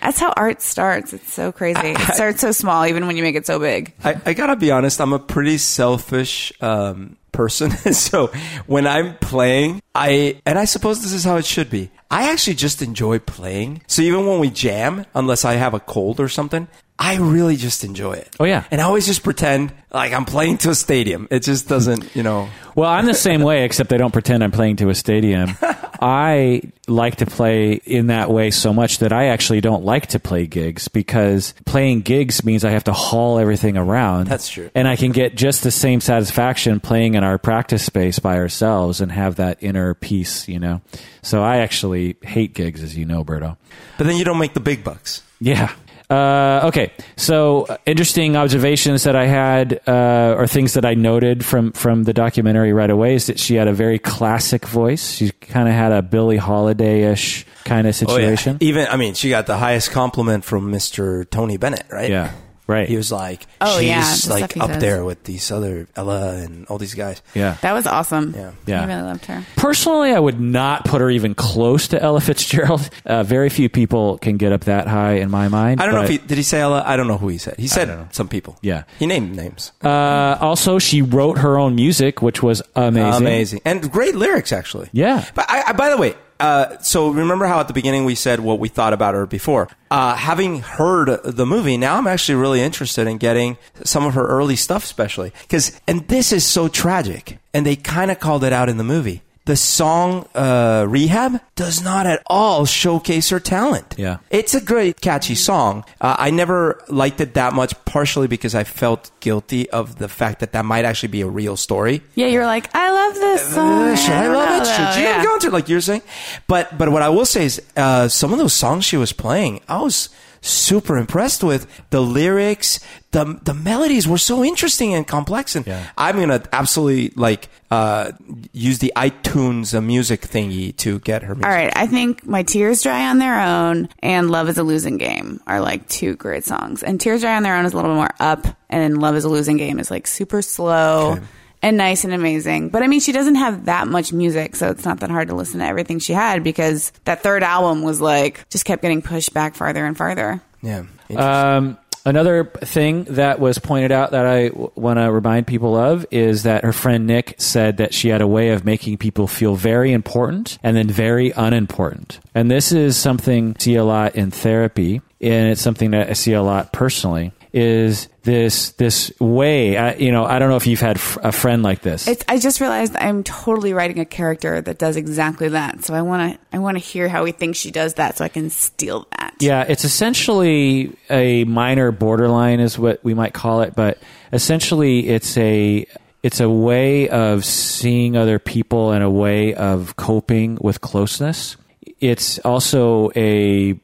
That's how art starts. It's so crazy. It starts so small, even when you make it so big. I, I gotta be honest. I'm a pretty selfish um, person. so when I'm playing, I and I suppose this is how it should be. I actually just enjoy playing. So even when we jam, unless I have a cold or something, I really just enjoy it. Oh, yeah. and I always just pretend like I'm playing to a stadium. It just doesn't, you know. Well, I'm the same way, except I don't pretend I'm playing to a stadium. I like to play in that way so much that I actually don't like to play gigs because playing gigs means I have to haul everything around. That's true. And I can get just the same satisfaction playing in our practice space by ourselves and have that inner peace, you know? So I actually hate gigs, as you know, Berto. But then you don't make the big bucks. Yeah. Uh, okay. So uh, interesting observations that I had, uh, or things that I noted from from the documentary right away is that she had a very classic voice. She kind of had a Billie Holiday ish kind of situation. Even I mean, she got the highest compliment from Mr. Tony Bennett, right? Yeah. Right. He was like, Oh, she's yeah, the like up says. there with these other Ella and all these guys. yeah. That was awesome. Yeah. Yeah. I really loved her. Personally, I would not put her even close to Ella Fitzgerald. Uh, very few people can get up that high in my mind. I don't know if he did he say Ella. I don't know who he said. He said some people. Yeah. he named names. Uh, also, she wrote her own music, which was amazing. Amazing and great lyrics actually. Yeah. But I, I by the way, uh, so remember how at the beginning we said what we thought about her before. Uh, having heard the movie, now I'm actually really interested in getting some of her early stuff, especially because and this is so tragic, and they kind of called it out in the movie. The song uh, "Rehab" does not at all showcase her talent. Yeah. It's a great, catchy song. Uh, I never liked it that much, partially because I felt guilty of the fact that that might actually be a real story. Yeah, you're like, I love this song. Uh, should I don't love know, it? Should though. you Yeah. go into it like you're saying? But but what I will say is, uh, some of those songs she was playing, I was super impressed with the lyrics. the The melodies were so interesting and complex, and Yeah. I'm gonna absolutely like uh, use the iTunes uh, music thingy to get her. Music. All right, I think My Tears Dry on Their Own and Love is a Losing Game are like two great songs. And Tears Dry on Their Own is a little bit more up, and Love is a Losing Game is like super slow Okay. And nice and amazing. But I mean, she doesn't have that much music, so it's not that hard to listen to everything she had because that third album was like just kept getting pushed back farther and farther. Yeah. Um, another thing that was pointed out that I w- want to remind people of is that her friend Nick said that she had a way of making people feel very important and then very unimportant. And this is something I see a lot in therapy, and it's something that I see a lot personally. Is this this way. I, you know, I don't know if you've had f- a friend like this. It's, I just realized I'm totally writing a character that does exactly that. So I want to I want to hear how he thinks she does that, so I can steal that. Yeah, it's essentially a minor borderline, is what we might call it. But essentially, it's a it's a way of seeing other people and a way of coping with closeness. It's also a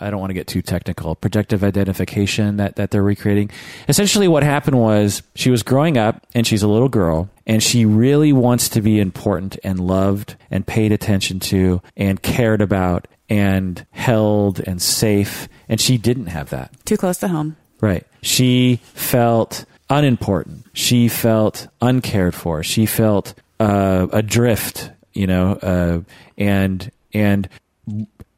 I don't want to get too technical projective identification that that they're recreating. Essentially, what happened was she was growing up and she's a little girl and she really wants to be important and loved and paid attention to and cared about and held and safe and she didn't have that. Too close to home. Right. She felt unimportant. She felt uncared for. She felt uh, adrift, you know, uh, and and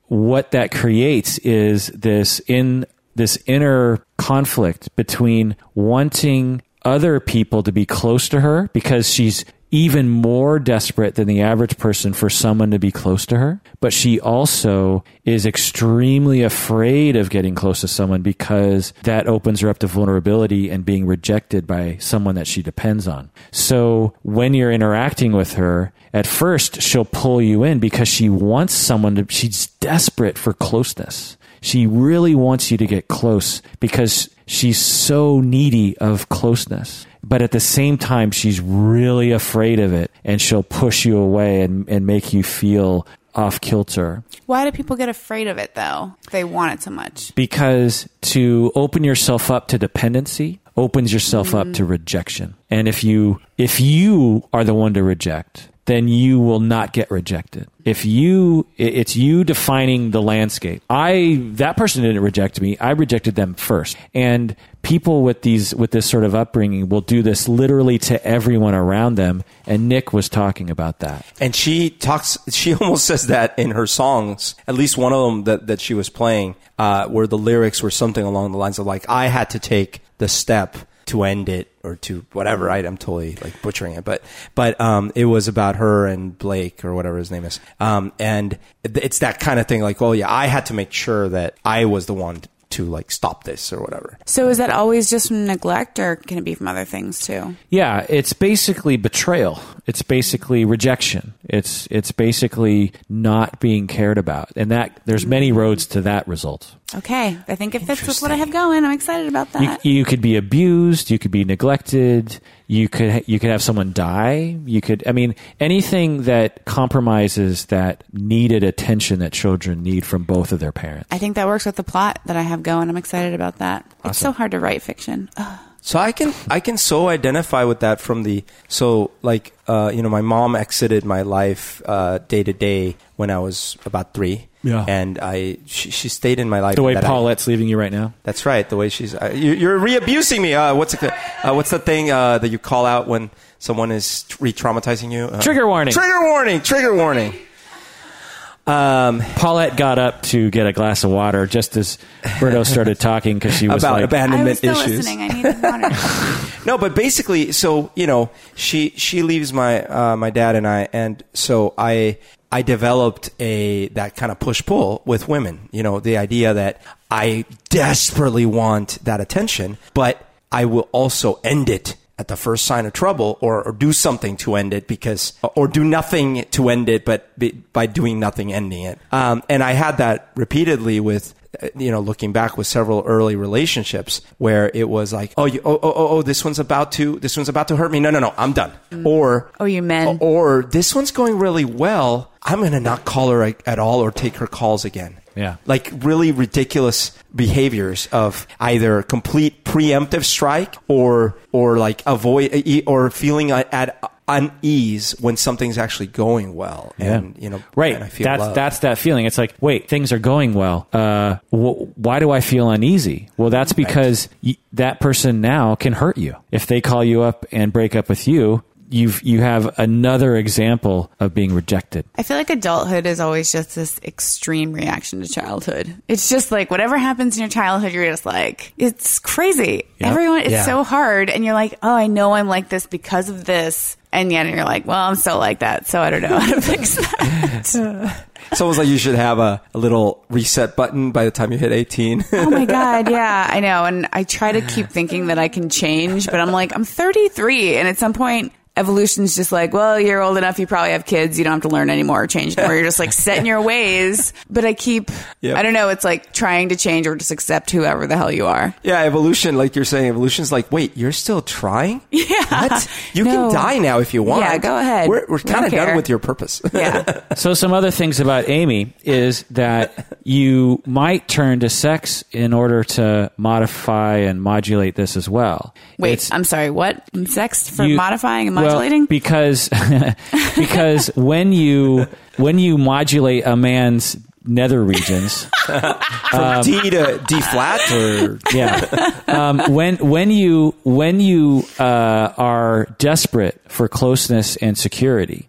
what that creates is this in this inner conflict between wanting other people to be close to her because she's even more desperate than the average person for someone to be close to her. But she also is extremely afraid of getting close to someone because that opens her up to vulnerability and being rejected by someone that she depends on. So when you're interacting with her, at first she'll pull you in because she wants someone to, she's desperate for closeness. She really wants you to get close because she's so needy of closeness but at the same time she's really afraid of it and she'll push you away and, and make you feel off kilter Why do people get afraid of it though? If they want it so much. because to open yourself up to dependency opens yourself up mm-hmm. to rejection and if you if you are the one to reject then you will not get rejected. If you it's you defining the landscape. I that person didn't reject me. I rejected them first. And people with these with this sort of upbringing will do this literally to everyone around them. And nick was talking about that. And she talks. She almost says that in her songs. At least one of them that that she was playing, uh, where the lyrics were something along the lines of like, "I had to take the step to end it." Or to whatever, right? I'm totally like butchering it, but but um, it was about her and Blake or whatever his name is, um, and it's that kind of thing. Like, oh yeah, I had to make sure that I was the one to like stop this or whatever. So is that always just from neglect, or can it be from other things too? Yeah, it's basically betrayal. It's basically rejection. It's it's basically not being cared about, and that there's many roads to that result. Okay, I think it fits with what I have going. I'm excited about You, that. you could be abused. You could be neglected. You could you could have someone die. You could. I mean, anything that compromises that needed attention that children need from both of their parents. I think that works with the plot that I have going. I'm excited about that. It's so hard to write fiction. Ugh. So I can I can so identify with that from the so like uh, you know my mom exited my life uh, day to day when I was about three. Yeah. and I she, she stayed in my life The way that I- Paulette's leaving you right now. that's right. The way she's uh, you, you're re-abusing me. Uh, what's the uh, what's the thing uh, that you call out when someone is re-traumatizing you? Uh, Trigger warning. Trigger warning. Trigger warning. Um, Paulette got up to get a glass of water just as Berto started talking because she was about like, I abandonment was still issues. listening. I needed water. No, but basically, so you know, she she leaves my uh, my dad and I, and so I I developed a that kind of push pull with women. You know, the idea that I desperately want that attention, but I will also end it at the first sign of trouble, or, or do something to end it because, or do nothing to end it, but be, by doing nothing, ending it. Um, and I had that repeatedly with you know, looking back with several early relationships where it was like, oh, you, oh, oh, oh, oh, this one's about to, this one's about to hurt me. No, no, no, I'm done. Mm. Or, Oh, you men. or this one's going really well. I'm going to not call her at all or take her calls again. Yeah. Like really ridiculous behaviors of either complete preemptive strike or, or like avoid, e- or feeling at, at unease when something's actually going well. And, you know, right. and I feel that's loved. that's that feeling. It's like, wait, things are going well. Uh, wh- why do I feel uneasy? Well, that's because y- that person now can hurt you if they call you up and break up with you. You've you have another example of being rejected. I feel like adulthood is always just this extreme reaction to childhood. It's just like whatever happens in your childhood, you're just like, it's crazy. Yep. Everyone, it's Yeah. so hard. And you're like, oh, I know I'm like this because of this. And yet you're like, well, I'm still like that. So I don't know how to fix that. It's almost like you should have a, a little reset button by the time you hit 18. oh my God. Yeah, I know. And I try to keep thinking that I can change, but I'm like, I'm 33. And at some point, evolution's just like, well, you're old enough. You probably have kids. You don't have to learn anymore or change anymore. You're just like set in your ways. But I keep, Yep. I don't know. It's like trying to change or just accept whoever the hell you are. yeah, evolution, like you're saying, evolution's like, wait, you're still trying? Yeah. What? You No. can die now if you want. Yeah, go ahead. We're, we're kind don't of done with your purpose. Yeah. So some other things about Amy is that you might turn to sex in order to modify and modulate this as well. Wait, It's- I'm sorry. What? Sex for you- modifying and well, modulating? because because when you when you modulate a man's nether regions From D to D flat or. yeah um, when when you when you uh, are desperate for closeness and security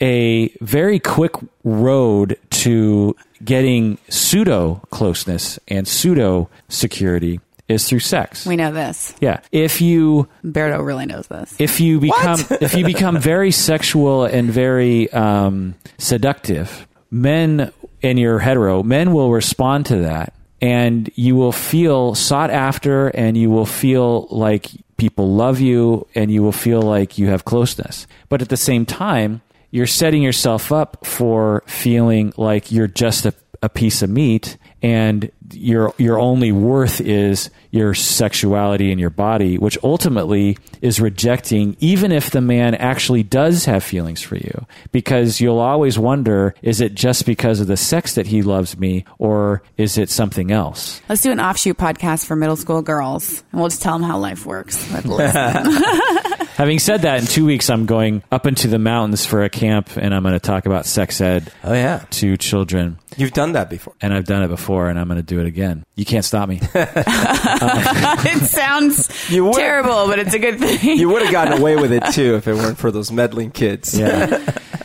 a very quick road to getting pseudo closeness and pseudo security is through sex we know this. yeah if you Berto really knows this. if you become if you become very sexual and very um, seductive, men and you're hetero, men will respond to that, and you will feel sought after, and you will feel like people love you, and you will feel like you have closeness. But at the same time, you're setting yourself up for feeling like you're just a, a piece of meat and your your only worth is your sexuality and your body which ultimately is rejecting even if the man actually does have feelings for you because you'll always wonder is it just because of the sex that he loves me or is it something else Let's do an offshoot podcast for middle school girls, and we'll just tell them how life works. Let them listen. having said that in 2 weeks I'm going up into the mountains for a camp and I'm going to talk about sex ed Oh, yeah. to children You've done that before. and I've done it before and I'm going to do it again you can't stop me it sounds You terrible, but it's a good thing. You would have gotten away with it too if it weren't for those meddling kids. Yeah.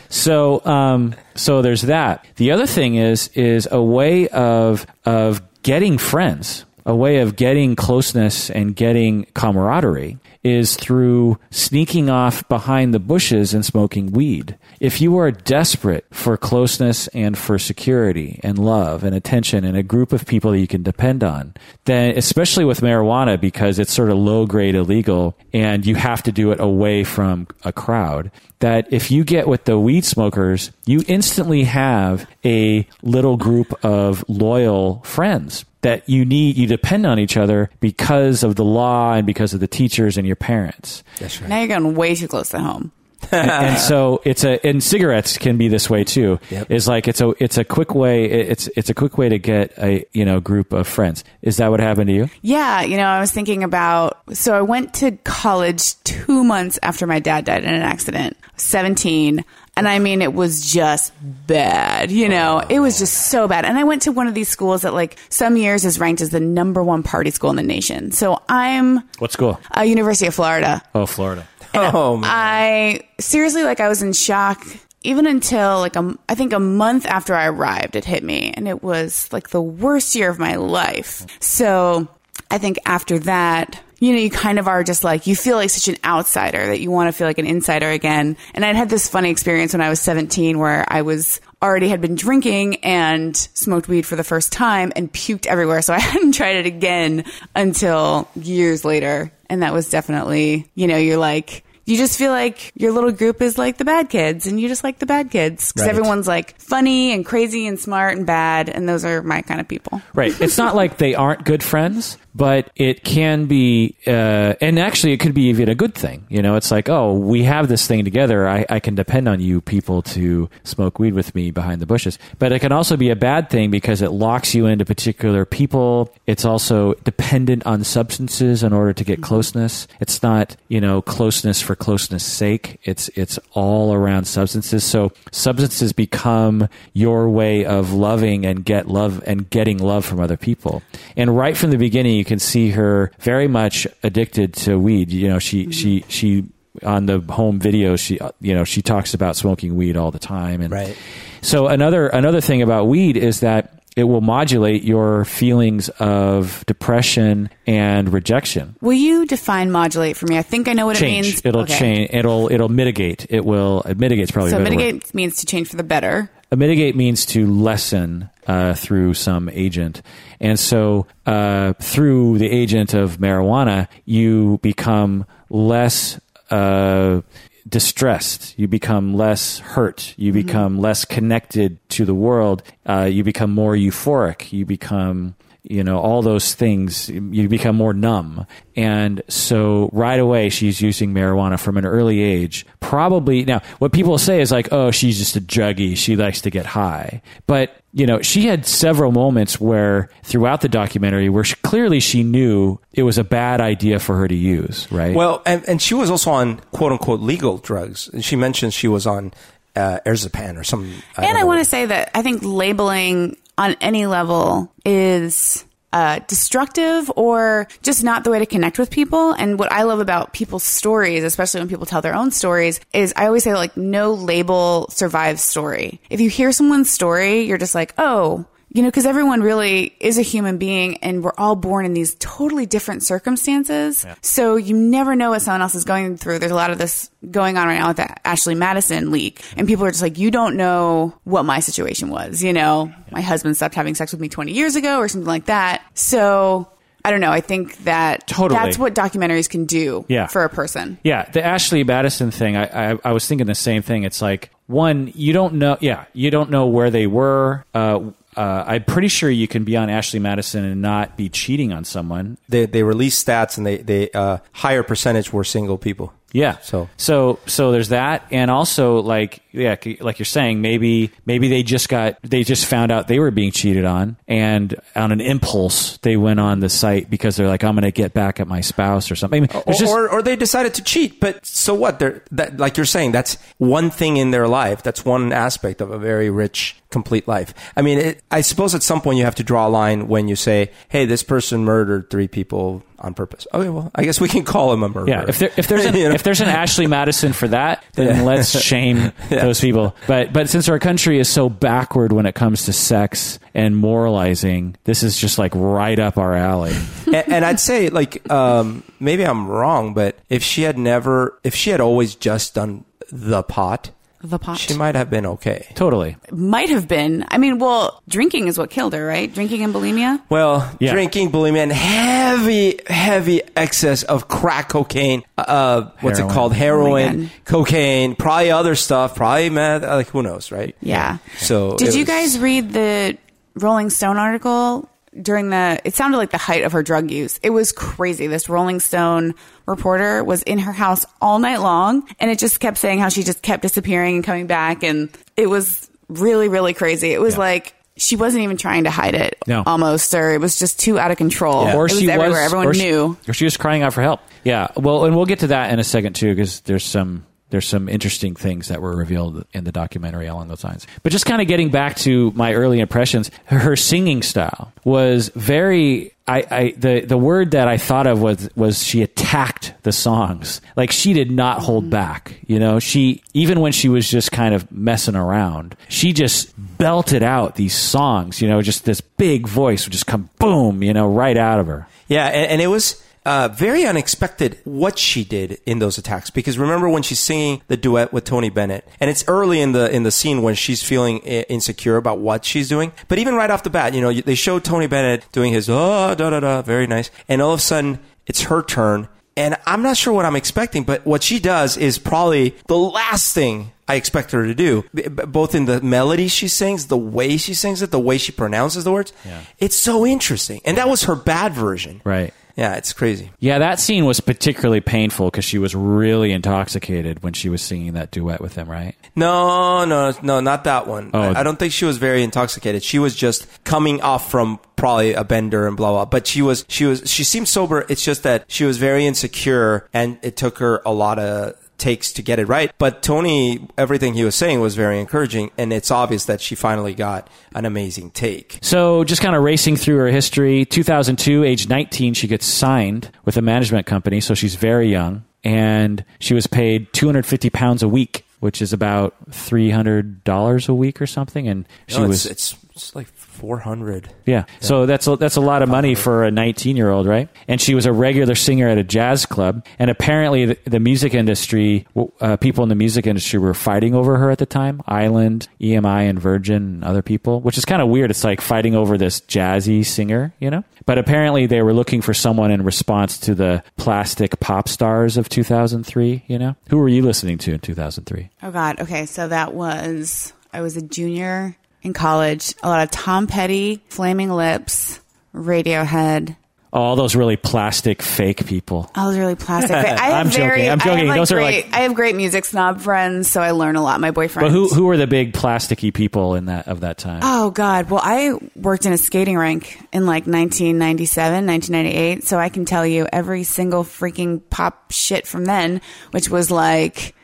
so um, so there's that. The other thing is is a way of of getting friends, a way of getting closeness and getting camaraderie is through sneaking off behind the bushes and smoking weed. If you are desperate for closeness and for security and love and attention and a group of people that you can depend on, then especially with marijuana because it's sort of low grade illegal and you have to do it away from a crowd, that if you get with the weed smokers, you instantly have a little group of loyal friends that you need you depend on each other because of the law and because of the teachers and your parents That's right. now you're going way too close to home. And, and so it's a and cigarettes can be this way too Yep. it's like it's a it's a quick way it's it's a quick way to get a you know group of friends is that what happened to you Yeah, you know, I was thinking about. So I went to college two months after my dad died in an accident, 17. And I mean, it was just bad, you know, it was just so bad. And I went to one of these schools that, like, some years is ranked as the number one party school in the nation. So I'm what school uh, University of Florida. oh florida Oh, man. I seriously, like, I was in shock even until like a, I think a month after I arrived, it hit me, and it was like the worst year of my life. So I think after that, you know, you kind of are just like you feel like such an outsider that you want to feel like an insider again. And I'd had this funny experience when I was 17 where I was already had been drinking and smoked weed for the first time and puked everywhere. So I hadn't tried it again until years later. And that was definitely, you know, you're like, you just feel like your little group is like the bad kids and you just like the bad kids because Right. everyone's like funny and crazy and smart and bad. And those are my kind of people. Right. It's not like they aren't good friends, but it can be, uh, and actually, it could be even a good thing. You know, it's like, oh, we have this thing together. I, I can depend on you people to smoke weed with me behind the bushes. But it can also be a bad thing because it locks you into particular people. It's also dependent on substances in order to get closeness. It's not, you know, closeness for closeness sake. It's, it's all around substances. So substances become your way of loving and get love and getting love from other people. And right from the beginning, you can see her very much addicted to weed. You know, she, she, she, on the home video, she uh, you know she talks about smoking weed all the time, and Right. so another another thing about weed is that it will modulate your feelings of depression and rejection. Will you define modulate for me? I think I know what Change. it means. It'll Okay. change. It'll it'll mitigate. It will. It mitigates probably. So a better word. mitigate means to change for the better. A mitigate means to lessen uh, through some agent. And so uh, through the agent of marijuana, you become less uh, distressed. You become less hurt. You become less connected to the world. Uh, you become more euphoric. You become you know all those things you become more numb. And so right away she's using marijuana from an early age. Probably now what people say is like oh she's just a druggie she likes to get high. But you know she had several moments where throughout the documentary where she, clearly she knew it was a bad idea for her to use right? Well, and, and she was also on quote unquote legal drugs. And she mentioned she was on uh, Erzapan or some. and I want to say that I think labeling on any level is uh, destructive or just not the way to connect with people. And what I love about people's stories, especially when people tell their own stories, is I always say like no label survives story. If you hear someone's story, you're just like, oh. You know, because everyone really is a human being and we're all born in these totally different circumstances. So you never know what someone else is going through. There's a lot of this going on right now with the Ashley Madison leak. And people are just like, you don't know what my situation was. You know, my husband stopped having sex with me 20 years ago or something like that. So I don't know. I think that Totally. that's what documentaries can do Yeah. for a person. Yeah, the Ashley Madison thing, I, I, I was thinking the same thing. It's like, one, you don't know, yeah, you don't know where they were. Uh, uh, I'm pretty sure you can be on Ashley Madison and not be cheating on someone. They they released stats and they they uh, higher percentage were single people. Yeah. So- so so there's that, and also like yeah, like you're saying, maybe maybe they just got they just found out they were being cheated on, and on an impulse they went on the site because they're like, I'm going to get back at my spouse or something. I mean, Or, just- or, or they decided to cheat, but so what? They're that like you're saying that's one thing in their life. That's one aspect of a very rich, complete life. I mean, it, I suppose at some point you have to draw a line when you say, "Hey, this person murdered three people on purpose." Okay, well, I guess we can call him a murderer. Yeah, if there if there's an You know? if there's an Ashley Madison for that, then let's shame those people. But but since our country is so backward when it comes to sex and moralizing, this is just like right up our alley. and, and I'd say like um, maybe I'm wrong, but if she had never, if she had always just done the pot, The pot she might have been okay. Totally. might have been. I mean, well, drinking is what killed her, right? Drinking and bulimia. Well, Yeah. drinking, bulimia, and heavy, heavy excess of crack cocaine. Uh, what's Heroin. it called? Oh Heroin, God. cocaine, probably other stuff, probably meth. uh, Like who knows, right? Yeah. So, Did you was- guys read the Rolling Stone article during the? It sounded like the height of her drug use. It was crazy. This Rolling Stone reporter was in her house all night long, and it just kept saying how she just kept disappearing and coming back, and it was really, really crazy. It was like. She wasn't even trying to hide it, No. almost, or it was just too out of control. Or it was she everywhere. was, Everyone or she- knew. or she was crying out for help. Yeah. Well, and we'll get to that in a second too, because there's some there's some interesting things that were revealed in the documentary along those lines. But just kind of getting back to my early impressions, her singing style was very. I, I the the word that I thought of was was she attacked the songs like she did not hold mm-hmm. back you know she even when she was just kind of messing around she just belted out these songs you know just this big voice would just come boom you know right out of her Yeah, and, and it was uh, very unexpected what she did in those attacks because remember when she's singing the duet with Tony Bennett, and it's early in the in the scene when she's feeling i- insecure about what she's doing. But even right off the bat, you know, they show Tony Bennett doing his oh da da da, very nice, and all of a sudden it's her turn. And I'm not sure what I'm expecting, but what she does is probably the last thing I expect her to do, both in the melody she sings, the way she sings it, the way she pronounces the words. Yeah. It's so interesting. And that was her bad version. right Yeah, it's crazy. Yeah, that scene was particularly painful because she was really intoxicated when she was singing that duet with him, right? No, no, no, not that one. Oh. I, I don't think she was very intoxicated. She was just coming off from probably a bender and blah blah. But she was, she was, she seemed sober. It's just that she was very insecure, and it took her a lot of takes to get it right. But Tony, everything he was saying was very encouraging, and it's obvious that she finally got an amazing take. So, just kind of racing through her history. 2002, age 19, she gets signed with a management company, so she's very young. and she was paid 250 pounds a week, which is about $300 a week or something. And she No, was, it's, it's it's like four hundred. yeah. So that's a, that's a lot of money for a 19 year old, right? And she was a regular singer at a jazz club. And apparently, the, the music industry, uh, people in the music industry were fighting over her at the time. Island, EMI, and Virgin, and other people, which is kind of weird. It's like fighting over this jazzy singer, you know. But apparently, they were looking for someone in response to the plastic pop stars of 2003. You know, who were you listening to in 2003? Oh God. Okay, so that was I was a junior in college. A lot of Tom Petty, Flaming Lips, Radiohead. Oh, all those really plastic fake people. I was really plastic. I have I'm joking, I'm joking. like, Those are, great, like- I have great music snob friends, so I learn a lot. My boyfriend. But who who were the big plasticky people in that of that time? Oh God! Well, I worked in a skating rink in like 1997, 1998, so I can tell you every single freaking pop shit from then, which was like,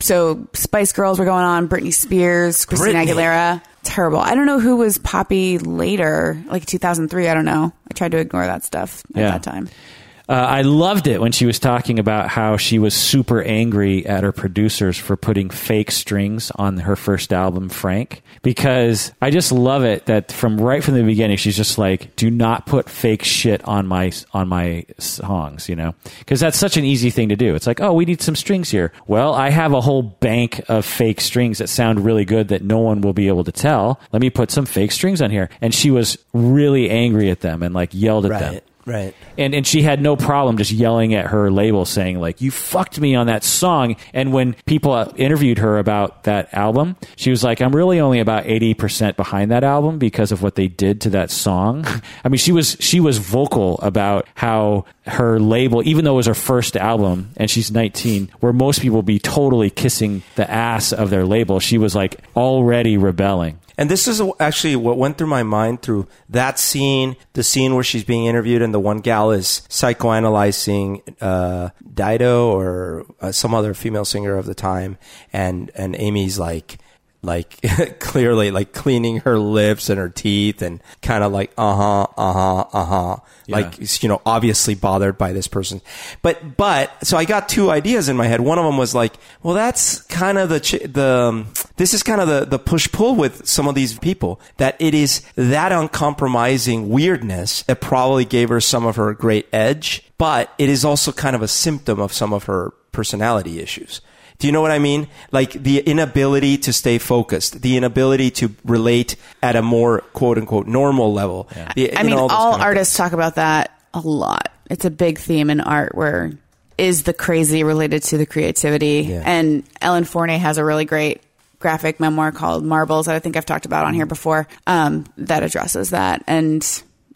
so Spice Girls were going on, Britney Spears, Christina Britney. Aguilera. Terrible. I don't know who was poppy later, like 2003. I don't know. I tried to ignore that stuff at Yeah. that time. Uh, I loved it when she was talking about how she was super angry at her producers for putting fake strings on her first album, Frank, because I just love it that from right from the beginning she's just like, "Do not put fake shit on my on my songs," you know, because that's such an easy thing to do. It's like, "Oh, we need some strings here." Well, I have a whole bank of fake strings that sound really good that no one will be able to tell. Let me put some fake strings on here, and she was really angry at them and like yelled at them Right, and and she had no problem just yelling at her label saying like you fucked me on that song. And when people uh, interviewed her about that album she was like i'm really only about 80% behind that album because of what they did to that song. I mean she was she was vocal about how her label even though it was her first album and she's 19 where most people be totally kissing the ass of their label she was like already rebelling And this is actually what went through my mind through that scene, the scene where she's being interviewed, and the one gal is psychoanalyzing uh, Dido or uh, some other female singer of the time, and and Amy's like. Like clearly, like cleaning her lips and her teeth, and kind of like uh huh, uh huh, uh huh, like you know, obviously bothered by this person. But but so I got two ideas in my head. One of them was like, well, that's kind of the ch- the um, this is kind of the the push pull with some of these people that it is that uncompromising weirdness that probably gave her some of her great edge, but it is also kind of a symptom of some of her personality issues. Do you know what I mean? Like the inability to stay focused, the inability to relate at a more quote unquote normal level. The- I you mean, know, all kind of artists talk about that a lot. It's a big theme in art where is the crazy related to the creativity? Yeah. And Ellen Forney has a really great graphic memoir called Marbles that I think I've talked about on here before um, that addresses that. And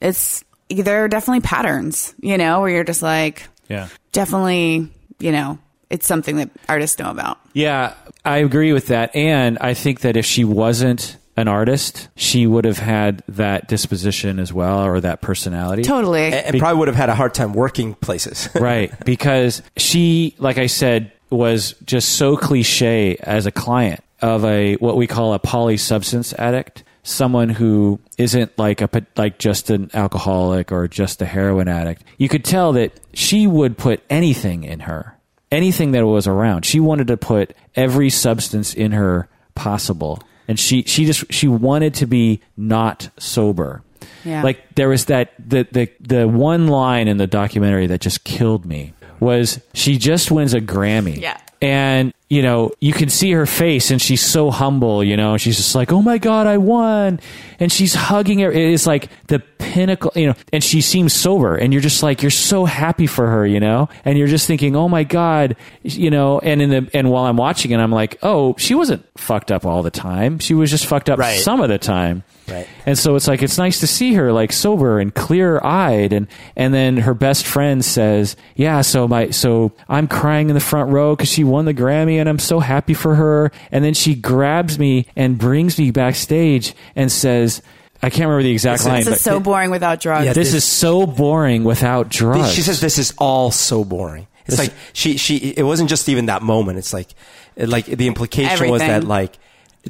it's, there are definitely patterns, you know, where you're just like, yeah definitely, you know, it's something that artists know about. Yeah, I agree with that. And I think that if she wasn't an artist, she would have had that disposition as well or that personality. Totally. and, and probably would have had a hard time working places. right. Because she, like I said, was just so cliche as a client of a what we call a poly substance addict. Someone who isn't like a like just an alcoholic or just a heroin addict. You could tell that she would put anything in her, anything that was around. She wanted to put every substance in her possible, and she she just she wanted to be not sober. Yeah. Like there was that the the the one line in the documentary that just killed me was she just wins a Grammy. Yeah. And you know, you can see her face and she's so humble, you know, she's just like, "Oh my god, I won." And she's hugging her. It's like the pinnacle, you know, and she seems sober and you're just like you're so happy for her, you know? And you're just thinking, "Oh my god," you know, and in the and while I'm watching it, I'm like, "Oh, she wasn't fucked up all the time. She was just fucked up Right. some of the time." Right. And so it's like it's nice to see her like sober and clear eyed and and then her best friend says, "Yeah, so my so I'm crying in the front row cuz she won the Grammy and I'm so happy for her." And then she grabs me and brings me backstage and says, I can't remember the exact This line, This but is so boring without drugs. Yeah, this this- is so boring without drugs. She says this is all so boring. It's This- like she she it wasn't just even that moment. It's like like the implication was that like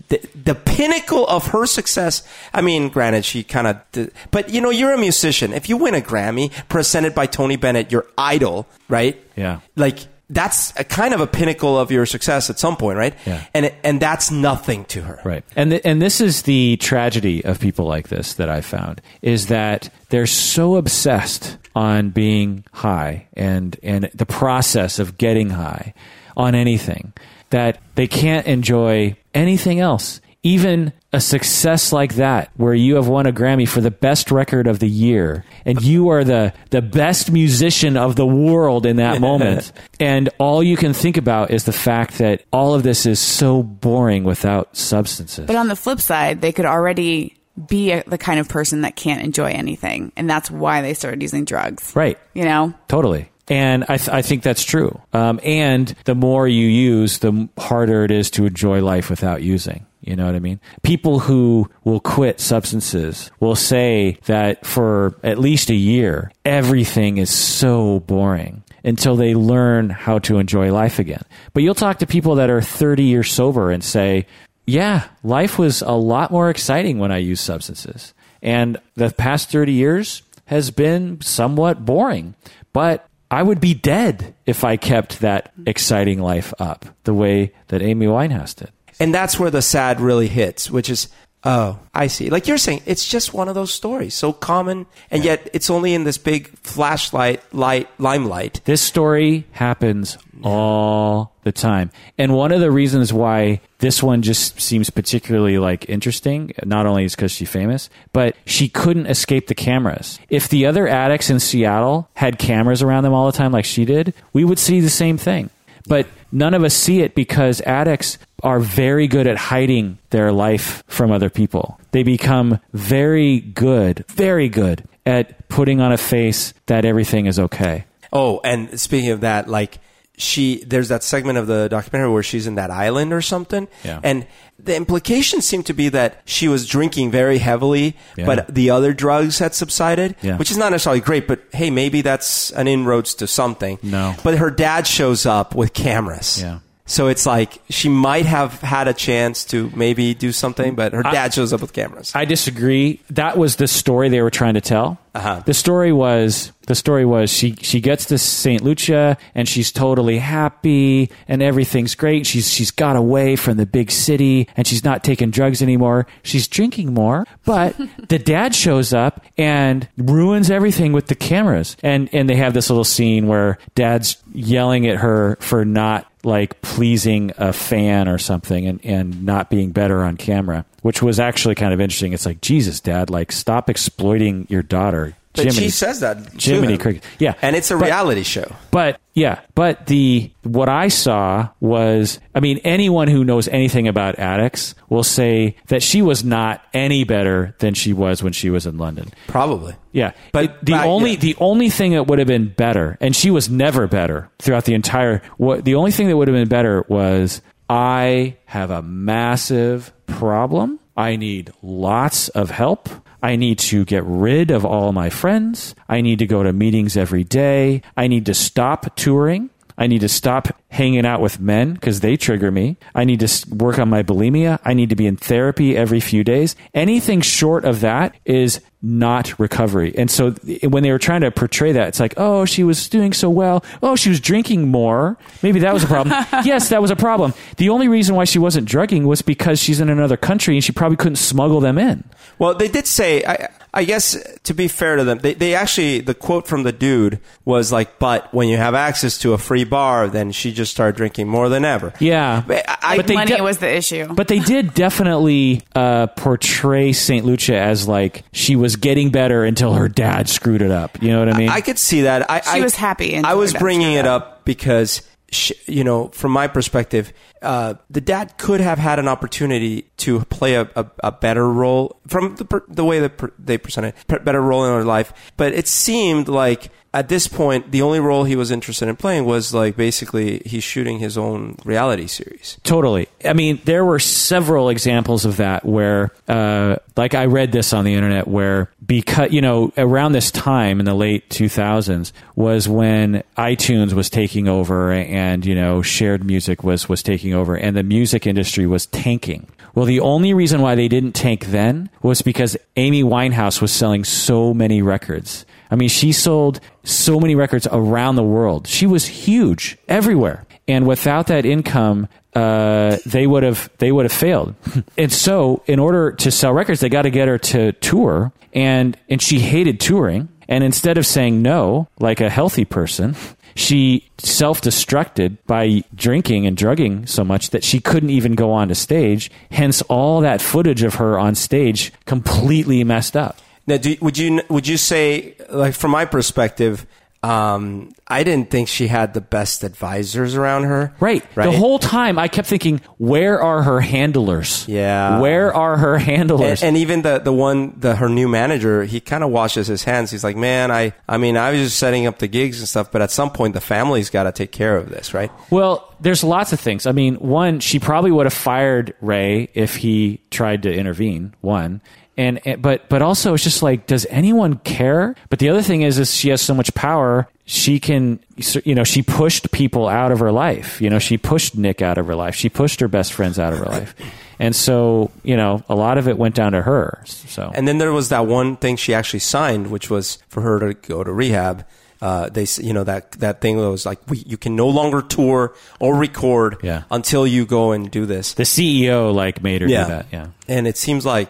the, the pinnacle of her success. I mean, granted, she kind of, but you know, you're a musician. If you win a Grammy presented by Tony Bennett, your idol, right? Yeah. Like that's a kind of a pinnacle of your success at some point, right? Yeah. And it, and that's nothing to her. Right. And th- and this is the tragedy of people like this that I found is that they're so obsessed on being high and and the process of getting high on anything that they can't enjoy anything else. Even a success like that where you have won a Grammy for the best record of the year and you are the the best musician of the world in that moment and all you can think about is the fact that all of this is so boring without substances. But on the flip side, they could already be a, the kind of person that can't enjoy anything, and that's why they started using drugs. right. You know, Totally. And I, th- I think that's true. Um, and the more you use, the harder it is to enjoy life without using. You know what I mean? People who will quit substances will say that for at least a year, everything is so boring until they learn how to enjoy life again. But you'll talk to people that are 30 years sober and say, yeah, life was a lot more exciting when I used substances. And the past 30 years has been somewhat boring, but I would be dead if I kept that exciting life up the way that Amy Winehouse did. And that's where the sad really hits, which is, oh, I see. Like you're saying, it's just one of those stories, so common, and yet it's only in this big flashlight, light, limelight. This story happens all the time. And one of the reasons why this one just seems particularly like interesting, not only is because she's famous, but she couldn't escape the cameras. If the other addicts in Seattle had cameras around them all the time like she did, we would see the same thing. But none of us see it because addicts are very good at hiding their life from other people. They become very good, very good at putting on a face that everything is okay. Oh, and speaking of that, like she, there's that segment of the documentary where she's in that island or something, Yeah. and the implications seem to be that she was drinking very heavily, Yeah. but the other drugs had subsided, Yeah. which is not necessarily great. But hey, maybe that's an inroads to something. No. but her dad shows up with cameras. Yeah. So it's like she might have had a chance to maybe do something, but her dad shows up with cameras. I disagree. That was the story they were trying to tell. Uh-huh. The story was the story was she she gets to St. Lucia and she's totally happy and everything's great. She's she's got away from the big city and she's not taking drugs anymore. She's drinking more, but the dad shows up and ruins everything with the cameras. And and they have this little scene where dad's yelling at her for not like pleasing a fan or something and, and not being better on camera, which was actually kind of interesting. It's like, Jesus, dad, like stop exploiting your daughter. But Jiminy, she says that. Jiminy. Cricket. Yeah. and it's a But- reality show. But yeah, but the what I saw was I mean anyone who knows anything about addicts will say that she was not any better than she was when she was in London. Probably. Yeah, But- It- the but, only yeah. the only thing that would have been better, and she was never better throughout the entire. What the only thing that would have been better was I have a massive problem. I need lots of help. I need to get rid of all my friends. I need to go to meetings every day. I need to stop touring. I need to stop hanging out with men because they trigger me. I need to work on my bulimia. I need to be in therapy every few days. Anything short of that is not recovery. And so eh, when they were trying to portray that, it's like, oh, she was doing so well. Oh, she was drinking more. Maybe that was a problem. yes, that was a problem. The only reason why she wasn't drugging was because she's in another country and she probably couldn't smuggle them in. Well, they did say, I, I guess to be fair to them, they, they actually, the quote from the dude was like, but when you have access to a free bar, then she just started drinking more than ever. Yeah. But I, But they money de- was the issue. But they did definitely uh, portray St. Lucia as like she was getting better until her dad screwed it up. You know what I mean? I could see that. I, She I, was happy until I was her dad bringing it up. up because, sh you know, from my perspective, uh, the dad could have had an opportunity to play a, a, a better role from the, the way that they presented, better role in her life. But it seemed like at this point, the only role he was interested in playing was like basically he's shooting his own reality series. Totally. I mean, there were several examples of that where, uh, like, I read this on the internet where, because, you know, around this time in the late 2000s was when iTunes was taking over and, you know, shared music was, was taking over and the music industry was tanking. Well, the only reason why they didn't tank then was because Amy Winehouse was selling so many records. I mean, she sold so many records around the world. She was huge everywhere. And without that income, uh, they would have they would have failed. and so, in order to sell records, they got to get her to tour, and and she hated touring. And instead of saying no, like a healthy person, she self destructed by drinking and drugging so much that she couldn't even go on to stage. Hence, all that footage of her on stage completely messed up. Now, do, would you would you say, like from my perspective, um, I didn't think she had the best advisors around her. Right. Right. The whole time I kept thinking, where are her handlers? Yeah. Where are her handlers? And, and even the the one the her new manager, he kind of washes his hands. He's like, "Man, I I mean, I was just setting up the gigs and stuff, but at some point the family's got to take care of this, right?" Well, there's lots of things. I mean, one, she probably would have fired Ray if he tried to intervene. One, and, and but but also it's just like, does anyone care? But the other thing is, is she has so much power. She can, you know, she pushed people out of her life. You know, she pushed Nick out of her life. She pushed her best friends out of her life. And so, you know, a lot of it went down to her. So, And then there was that one thing she actually signed, which was for her to go to rehab. Uh, they, you know, that that thing that was like, we, you can no longer tour or record Yeah. until you go and do this. the CEO like made her do that. Yeah. And it seems like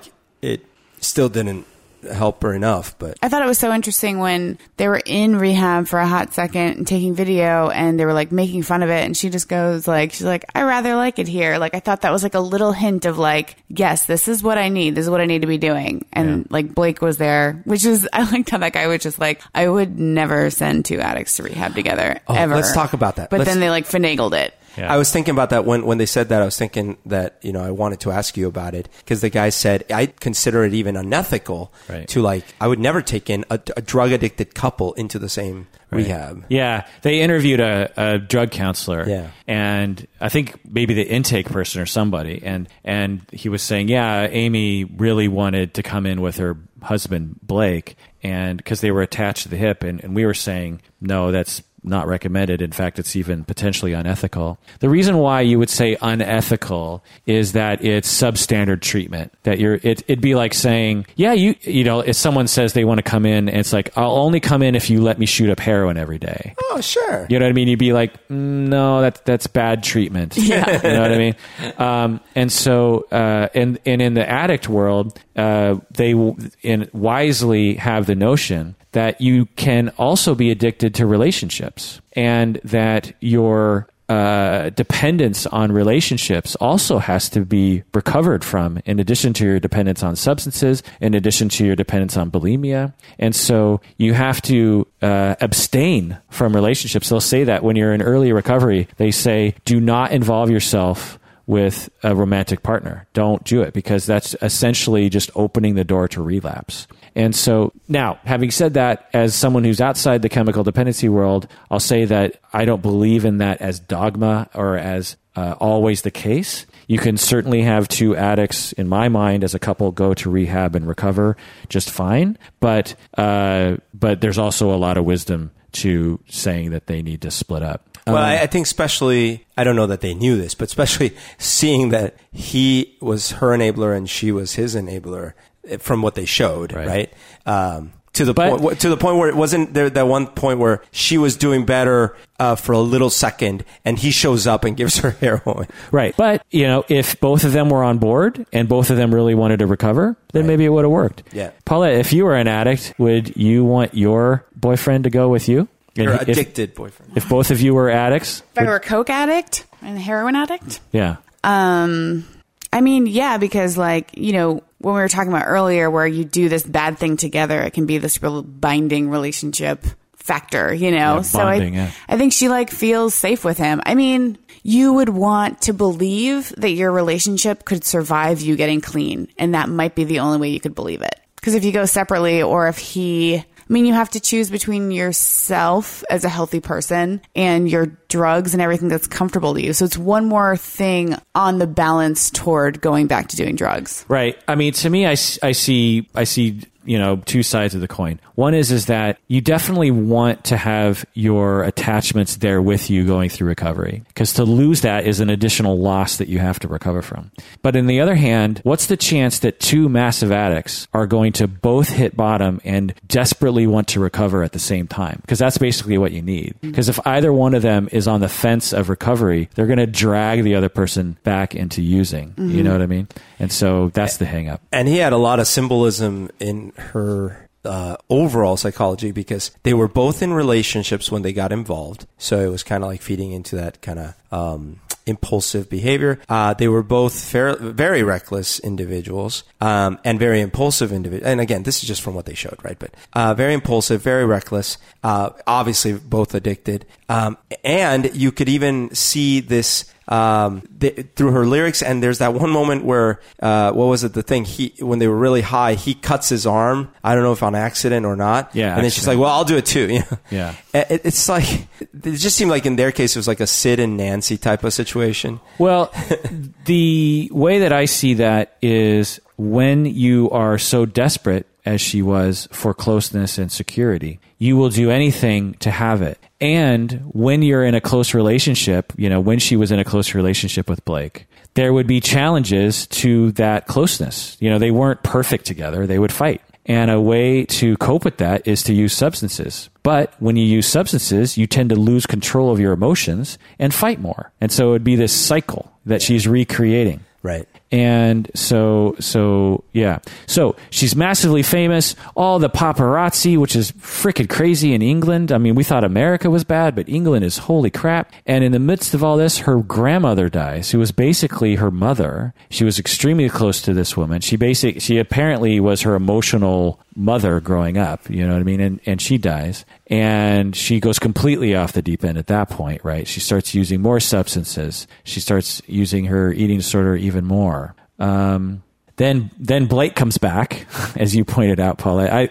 still didn't help her enough, but I thought it was so interesting when they were in rehab for a hot second and taking video and they were like making fun of it and she just goes like she's like I rather like it here. Like I thought that was like a little hint of like yes, this is what I need. This is what I need to be doing. And Yeah. like Blake was there, which is I liked how that guy was just like I would never send two addicts to rehab together Oh, ever. let's talk about that. But Let's- then they like finagled it. Yeah. I was thinking about that when, when they said that. I was thinking that, you know, I wanted to ask you about it because the guy said, I consider it even unethical Right. to like, I would never take in a, a drug addicted couple into the same rehab. Yeah, they interviewed a, a drug counselor. Yeah. and I think maybe the intake person or somebody, and and he was saying, yeah, Amy really wanted to come in with her husband Blake, and because they were attached to the hip, and, and we were saying, no, that's not recommended. In fact, it's even potentially unethical. The reason why you would say unethical is that it's substandard treatment. That you're, it, it'd be like saying, yeah, you, you know, if someone says they want to come in, and it's like, I'll only come in if you let me shoot up heroin every day. Oh, sure. You know what I mean? You'd be like, mm, no, that's that's bad treatment. Yeah. you know what I mean? Um, and so, uh, and and in the addict world, uh, they in wisely have the notion that you can also be addicted to relationships, and that your uh, dependence on relationships also has to be recovered from, in addition to your dependence on substances, in addition to your dependence on bulimia. And so you have to uh, abstain from relationships. They'll say that when you're in early recovery, they say, do not involve yourself with a romantic partner. Don't do it because that's essentially just opening the door to relapse. And so now, having said that, as someone who's outside the chemical dependency world, I'll say that I don't believe in that as dogma or as uh, always the case. You can certainly have two addicts, in my mind, as a couple go to rehab and recover just fine. But uh, but there's also a lot of wisdom to saying that they need to split up. Well, I, I think especially, I don't know that they knew this, but especially seeing that he was her enabler and she was his enabler eh, from what they showed, Right. right? Um, to the But- point, to the point where it wasn't there. That one point where she was doing better uh, for a little second, and he shows up and gives her heroin. Right. But, you know, if both of them were on board and both of them really wanted to recover, then maybe it would have worked. Yeah. Paulette, if you were an addict, would you want your boyfriend to go with you? And Her if- addicted boyfriend. If both of you were addicts? If I were a coke addict and a heroin addict, Yeah. Um, I mean, yeah, because like you know when we were talking about earlier, where you do this bad thing together, it can be this real binding relationship factor, you know. Yeah, so bonding, I, yeah. I think she like feels safe with him. I mean, you would want to believe that your relationship could survive you getting clean, and that might be the only way you could believe it. Because if you go separately, or if he I mean, you have to choose between yourself as a healthy person and your drugs and everything that's comfortable to you. So it's one more thing on the balance toward going back to doing drugs. Right. I mean, to me, I, I see I see you know two sides of the coin. One is is that you definitely want to have your attachments there with you going through recovery because to lose that is an additional loss that you have to recover from. But in the other hand, what's the chance that two massive addicts are going to both hit bottom and desperately want to recover at the same time? Because that's basically what you need. Because if either one of them is on the fence of recovery, they're going to drag the other person back into using. You know mm-hmm. what I mean? And so that's the hang up. And he had a lot of symbolism in her uh, overall psychology because they were both in relationships when they got involved. So it was kind of like feeding into that kind of um, impulsive behavior. Uh, they were both fair, very reckless individuals um, and very impulsive individuals. And again, this is just from what they showed, right? But uh, very impulsive, very reckless. Uh, obviously, both addicted. Um, and you could even see this um, th- through her lyrics. And there's that one moment where, uh, what was it? The thing he, when they were really high, he cuts his arm. I don't know if on accident or not. Yeah, And then she's like, well, I'll do it too. Know? Yeah. It, it's like, it just seemed like in their case, it was like a Sid and Nancy type of situation. Well, the way that I see that is when you are so desperate as she was for closeness and security, you will do anything to have it. And when you're in a close relationship, you know, when she was in a close relationship with Blake, there would be challenges to that closeness. You know, they weren't perfect together, they would fight. And a way to cope with that is to use substances. But when you use substances, you tend to lose control of your emotions and fight more. And so it would be this cycle that she's recreating. Right. And so, so yeah. So she's massively famous. All the paparazzi, which is freaking crazy in England. I mean, we thought America was bad, but England is holy crap. And in the midst of all this, her grandmother dies, who was basically her mother. She was extremely close to this woman. She basic, she apparently was her emotional mother growing up. You know what I mean? And, and she dies and she goes completely off the deep end at that point, right? She starts using more substances. She starts using her eating disorder even more. Um, then, then Blake comes back, as you pointed out, Paul. I,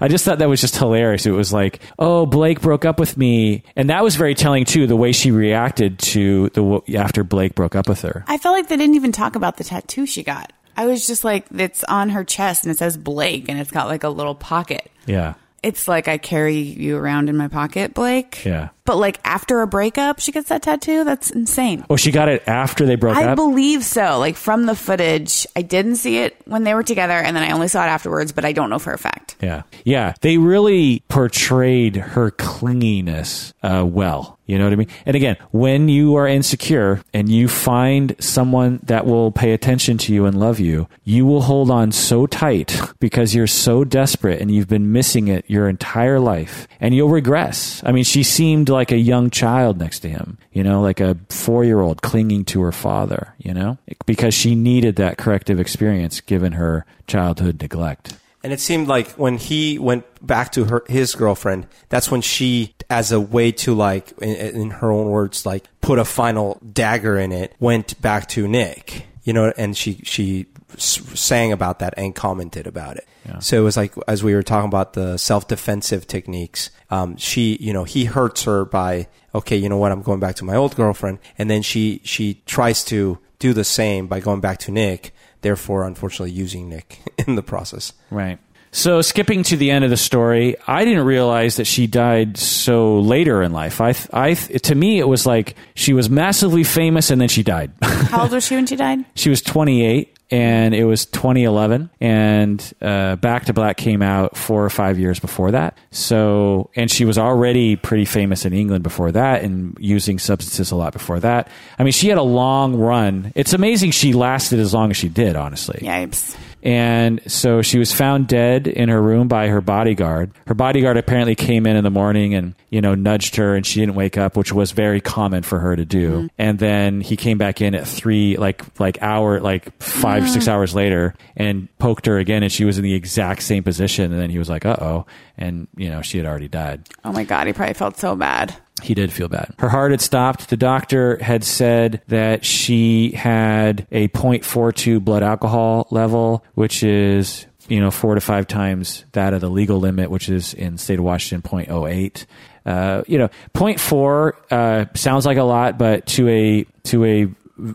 I just thought that was just hilarious. It was like, oh, Blake broke up with me, and that was very telling too. The way she reacted to the after Blake broke up with her. I felt like they didn't even talk about the tattoo she got. I was just like, it's on her chest and it says Blake and it's got like a little pocket. Yeah, It's like I carry you around in my pocket, Blake. yeah. But like after a breakup, she gets that tattoo. That's insane. Oh, she got it after they broke I up. I believe so. Like from the footage, I didn't see it when they were together, and then I only saw it afterwards. But I don't know for a fact. Yeah. Yeah. They really portrayed her clinginess uh, well. You know what I mean? And again, when you are insecure and you find someone that will pay attention to you and love you, you will hold on so tight because you're so desperate and you've been missing it your entire life and you'll regress. I mean, she seemed like a young child next to him, you know, like a four year old clinging to her father, you know, because she needed that corrective experience given her childhood neglect. And it seemed like when he went back to her his girlfriend, that's when she, as a way to like, in, in her own words, like put a final dagger in it, went back to Nick. You know, and she she sang about that and commented about it. So it was like as we were talking about the self defensive techniques. Um, she, you know, he hurts her by okay, you know what, I'm going back to my old girlfriend, and then she she tries to do the same by going back to Nick. Therefore, unfortunately, using Nick in the process. Right. So skipping to the end of the story, I didn't realize that she died so later in life. I, I, to me, it was like she was massively famous and then she died. How old was she when she died? she was 28 and it was 2011 and uh, back to black came out four or five years before that so and she was already pretty famous in england before that and using substances a lot before that i mean she had a long run it's amazing she lasted as long as she did honestly Yipes. And so she was found dead in her room by her bodyguard. Her bodyguard apparently came in in the morning and, you know, nudged her and she didn't wake up, which was very common for her to do. And then he came back in at three, like, like hour, like five, six hours later and poked her again and she was in the exact same position. And then he was like, uh oh. And, you know, she had already died. Oh my god, he probably felt so bad. He did feel bad. Her heart had stopped. The doctor had said that she had a 0.42 blood alcohol level, which is, you know, four to five times that of the legal limit, which is in state of Washington 0.08. Uh, you know, 0.4 uh, sounds like a lot, but to a to a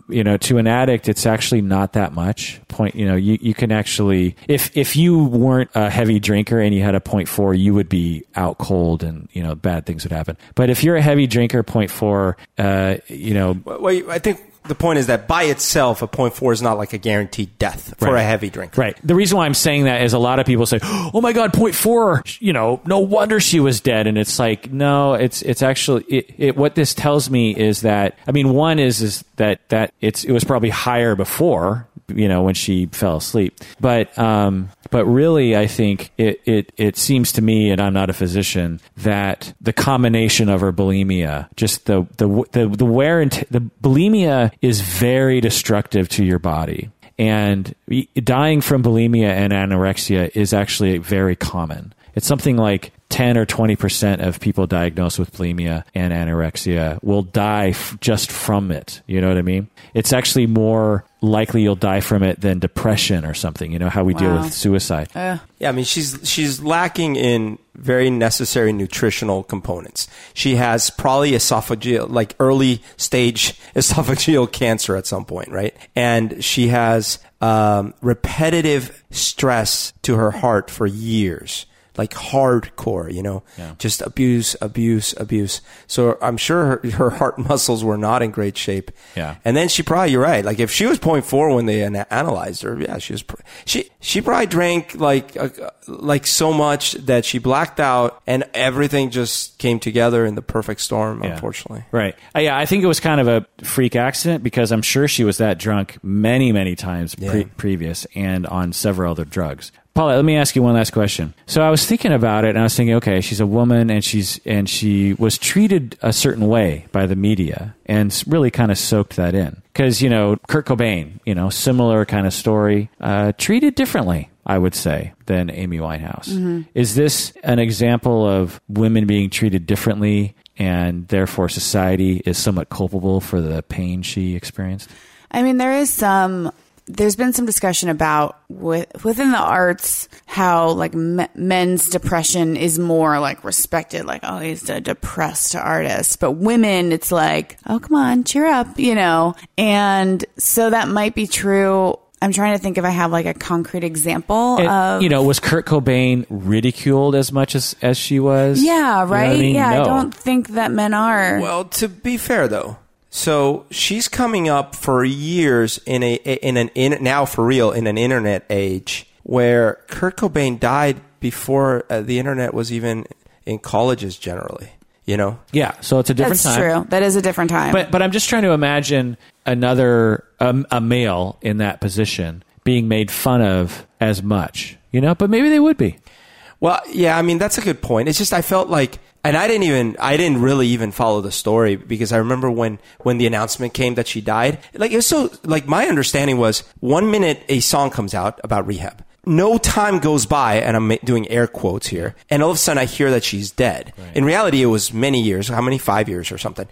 you know, to an addict, it's actually not that much. Point, you know, you, you can actually, if if you weren't a heavy drinker and you had a point four, you would be out cold, and you know, bad things would happen. But if you're a heavy drinker, point four, uh, you know, Well, I think the point is that by itself, a point four is not like a guaranteed death for Right. a heavy drinker. Right. The reason why I'm saying that is a lot of people say, "Oh my God, point four. You know, no wonder she was dead." And it's like, no, it's it's actually it, it. What this tells me is that I mean, one is is that that it's it was probably higher before, you know, when she fell asleep. But um, but really, I think it it it seems to me, and I'm not a physician, that the combination of her bulimia, just the the the, the wear and t- the bulimia is very destructive to your body and dying from bulimia and anorexia is actually very common. It's something like 10 or 20% of people diagnosed with bulimia and anorexia will die f- just from it. You know what I mean? It's actually more likely you'll die from it than depression or something. You know how we deal with suicide. Yeah, I mean she's she's lacking in very necessary nutritional components. She has probably esophageal like early stage esophageal cancer at some point, right? And she has um, repetitive stress to her heart for years. Like hardcore, you know, Yeah. just abuse, abuse, abuse. So I'm sure her, her heart muscles were not in great shape. Yeah. And then she probably, you're right. Like if she was 0.4 when they ana- analyzed her, yeah, she was, pr- she, she probably drank like, uh, like so much that she blacked out and everything just came together in the perfect storm, Yeah. unfortunately. Right. Uh, yeah, I think it was kind of a freak accident because I'm sure she was that drunk many, many times pre- Yeah. previous and on several other drugs. Paula, let me ask you one last question. So I was thinking about it and I was thinking, okay, she's a woman and she's and she was treated a certain way by the media and really kind of soaked that in. Cuz you know, Kurt Cobain, you know, similar kind of story, uh, treated differently. I would say than Amy Winehouse. Is this an example of women being treated differently and therefore society is somewhat culpable for the pain she experienced? I mean, there is some. There's been some discussion about with, within the arts how like me, men's depression is more like respected, like oh he's a depressed artist, but women it's like oh come on cheer up, you know, and so that might be true. I'm trying to think if I have like a concrete example And, of you know, was Kurt Cobain ridiculed as much as, as she was? You know yeah right I mean? yeah I don't think that men are Well, to be fair though, so she's coming up for years in a in an in now for real in an internet age where Kurt Cobain died before uh, the internet was even in colleges generally. You know, Yeah, so it's a different that's time. true that is a different time But but I'm just trying to imagine another um, a male in that position being made fun of as much, you know. But maybe they would be. Well, yeah, I mean that's a good point. It's just I felt like, and I didn't even, I didn't really even follow the story because I remember when when the announcement came that she died. Like it was so, like my understanding was one minute a song comes out about rehab. No time goes by, and I'm doing air quotes here, and all of a sudden I hear that she's dead. In reality, it was many years. How many? Five years or something.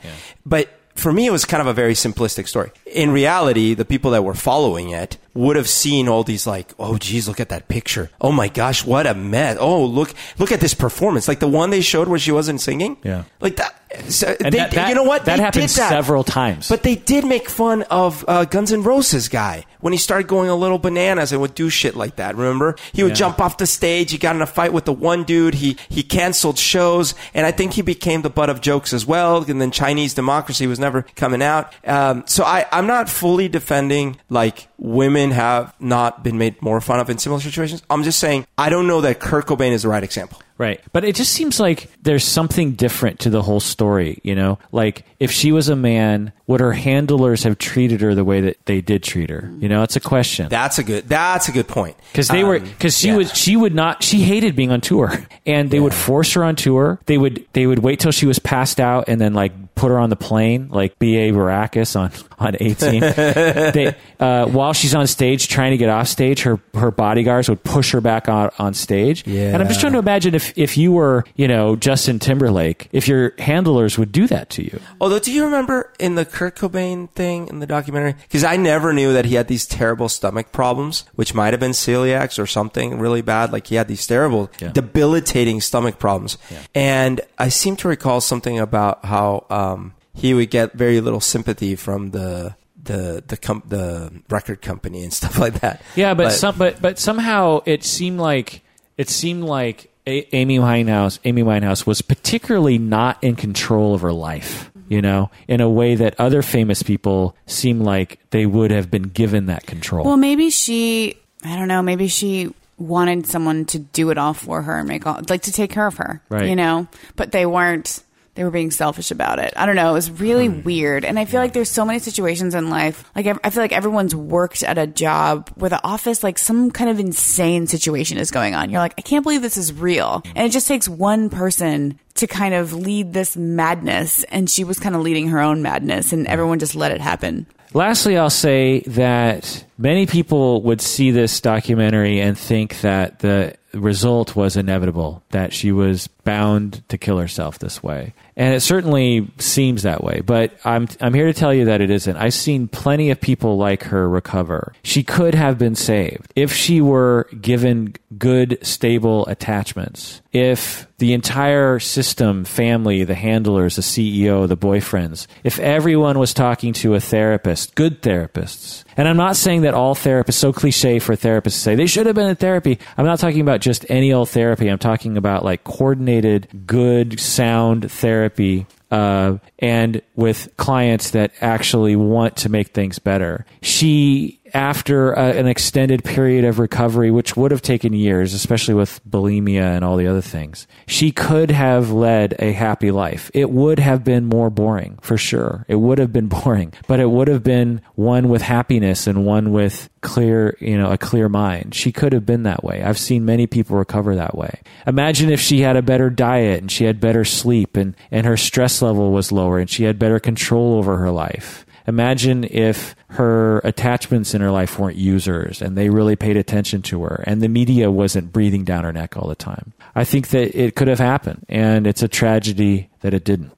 But for me, it was kind of a very simplistic story. In reality, the people that were following it would have seen all these like, oh geez, look at that picture. Oh my gosh, what a mess. Oh look, look at this performance. Like the one they showed where she wasn't singing. Yeah. Like that. So they, that- that- you know what? that They happened that. several times. But they did make fun of uh, Guns N' Roses guy when he started going a little bananas and would do shit like that. Remember? He would Yeah. jump off the stage. He got in a fight with the one dude. He he canceled shows, and I think he became the butt of jokes as well. And then Chinese democracy was never coming out. Um, so I I'm not fully defending like women have not been made more fun of in similar situations. I'm just saying I don't know that Kurt Cobain is the right example. Right. But it just seems like there's something different to the whole story, you know? Like if she was a man, would her handlers have treated her the way that they did treat her? You know, it's a question. That's a good. That's a good point. Because they were, Um, because she yeah. was, she would not, she hated being on tour, and they would force her on tour. They would, they would wait till she was passed out, and then like put her on the plane, like B.A. Baracus on on A-Team. they, uh, while she's on stage trying to get off stage, her her bodyguards would push her back on on stage. Yeah. And I'm just trying to imagine if if you were, you know, Justin Timberlake, if your handlers would do that to you. Although, do you remember in the Kurt Cobain thing in the documentary? Because I never knew that he had these terrible stomach problems, which might have been celiacs or something really bad. Like he had these terrible, Yeah. debilitating stomach problems. And I seem to recall something about how um, he would get very little sympathy from the the the com- the record company and stuff like that. Yeah, but, some but but somehow it seemed like it seemed like a- Amy Winehouse Amy Winehouse was particularly not in control of her life. You know, in a way that other famous people seem like they would have been given that control. Well, maybe she, I don't know, maybe she wanted someone to do it all for her and make all, like to take care of her, Right. you know, but they weren't, they were being selfish about it. I don't know. It was really hmm. weird. And I feel like there's so many situations in life. Like, I I feel like everyone's worked at a job where the office, like some kind of insane situation is going on. You're like, I can't believe this is real. Hmm. And it just takes one person to kind of lead this madness. And she was kind of leading her own madness and hmm. everyone just let it happen. Lastly, I'll say that many people would see this documentary and think that the result was inevitable, that she was bound to kill herself this way. And it certainly seems that way, but I'm, I'm here to tell you that it isn't. I've seen plenty of people like her recover. She could have been saved if she were given good, stable attachments. If the entire system, family, the handlers, the CEO, the boyfriends, if everyone was talking to a therapist, good therapists, and I'm not saying that all therapists, so cliche for therapists to say they should have been in therapy. I'm not talking about just any old therapy. I'm talking about like coordinated, good, sound therapy uh, and with clients that actually want to make things better. She, after a, an extended period of recovery, which would have taken years, especially with bulimia and all the other things, she could have led a happy life. It would have been more boring, for sure. It would have been boring, but it would have been one with happiness and one with clear, you know, a clear mind. She could have been that way. I've seen many people recover that way. Imagine if she had a better diet and she had better sleep and, and her stress level was lower and she had better control over her life. Imagine if her attachments in her life weren't users and they really paid attention to her and the media wasn't breathing down her neck all the time. I think that it could have happened and it's a tragedy that it didn't.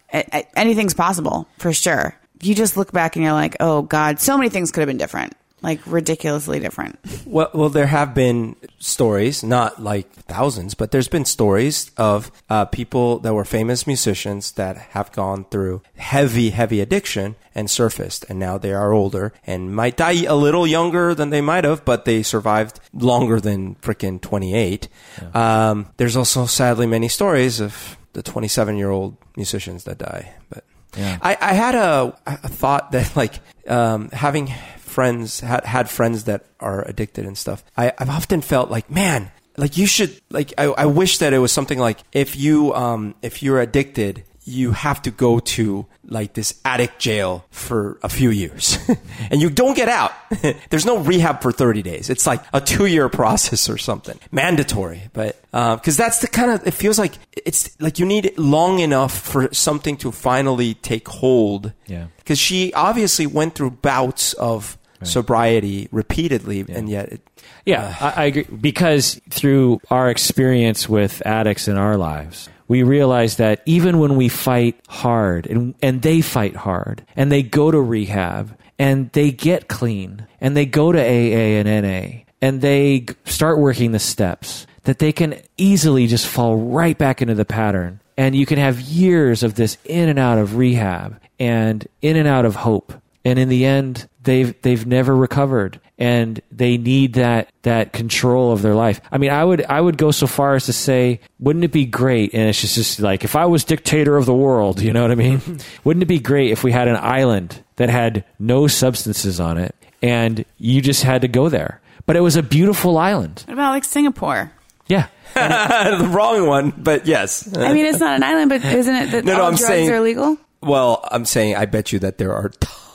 Anything's possible for sure. You just look back and you're like, oh God, so many things could have been different, like ridiculously different. Well, well, there have been stories, not like thousands, but there's been stories of uh, people that were famous musicians that have gone through heavy, heavy addiction and surfaced, and now they are older and might die a little younger than they might have, but they survived longer than freaking 28. Um, there's also sadly many stories of the 27 year old musicians that die, but. Yeah. I, I had a, a thought that like um, having friends had, had friends that are addicted and stuff. I, I've often felt like man, like you should like I, I wish that it was something like if you um if you're addicted you have to go to like this addict jail for a few years and you don't get out. There's no rehab for 30 days. It's like a two year process or something mandatory, but, uh, cause that's the kind of, it feels like it's like you need long enough for something to finally take hold. Yeah. Cause she obviously went through bouts of sobriety repeatedly and yet it, Yeah, uh, I, I agree. Because through our experience with addicts in our lives, we realize that even when we fight hard and, and they fight hard and they go to rehab and they get clean and they go to AA and NA and they start working the steps, that they can easily just fall right back into the pattern. And you can have years of this in and out of rehab and in and out of hope and in the end they've they've never recovered and they need that that control of their life i mean i would i would go so far as to say wouldn't it be great and it's just, just like if i was dictator of the world you know what i mean wouldn't it be great if we had an island that had no substances on it and you just had to go there but it was a beautiful island What about like Singapore? yeah the wrong one, but yes. I mean, it's not an island, but isn't it that No, no, I'm drugs saying- are legal? Well, I'm saying I bet you that there are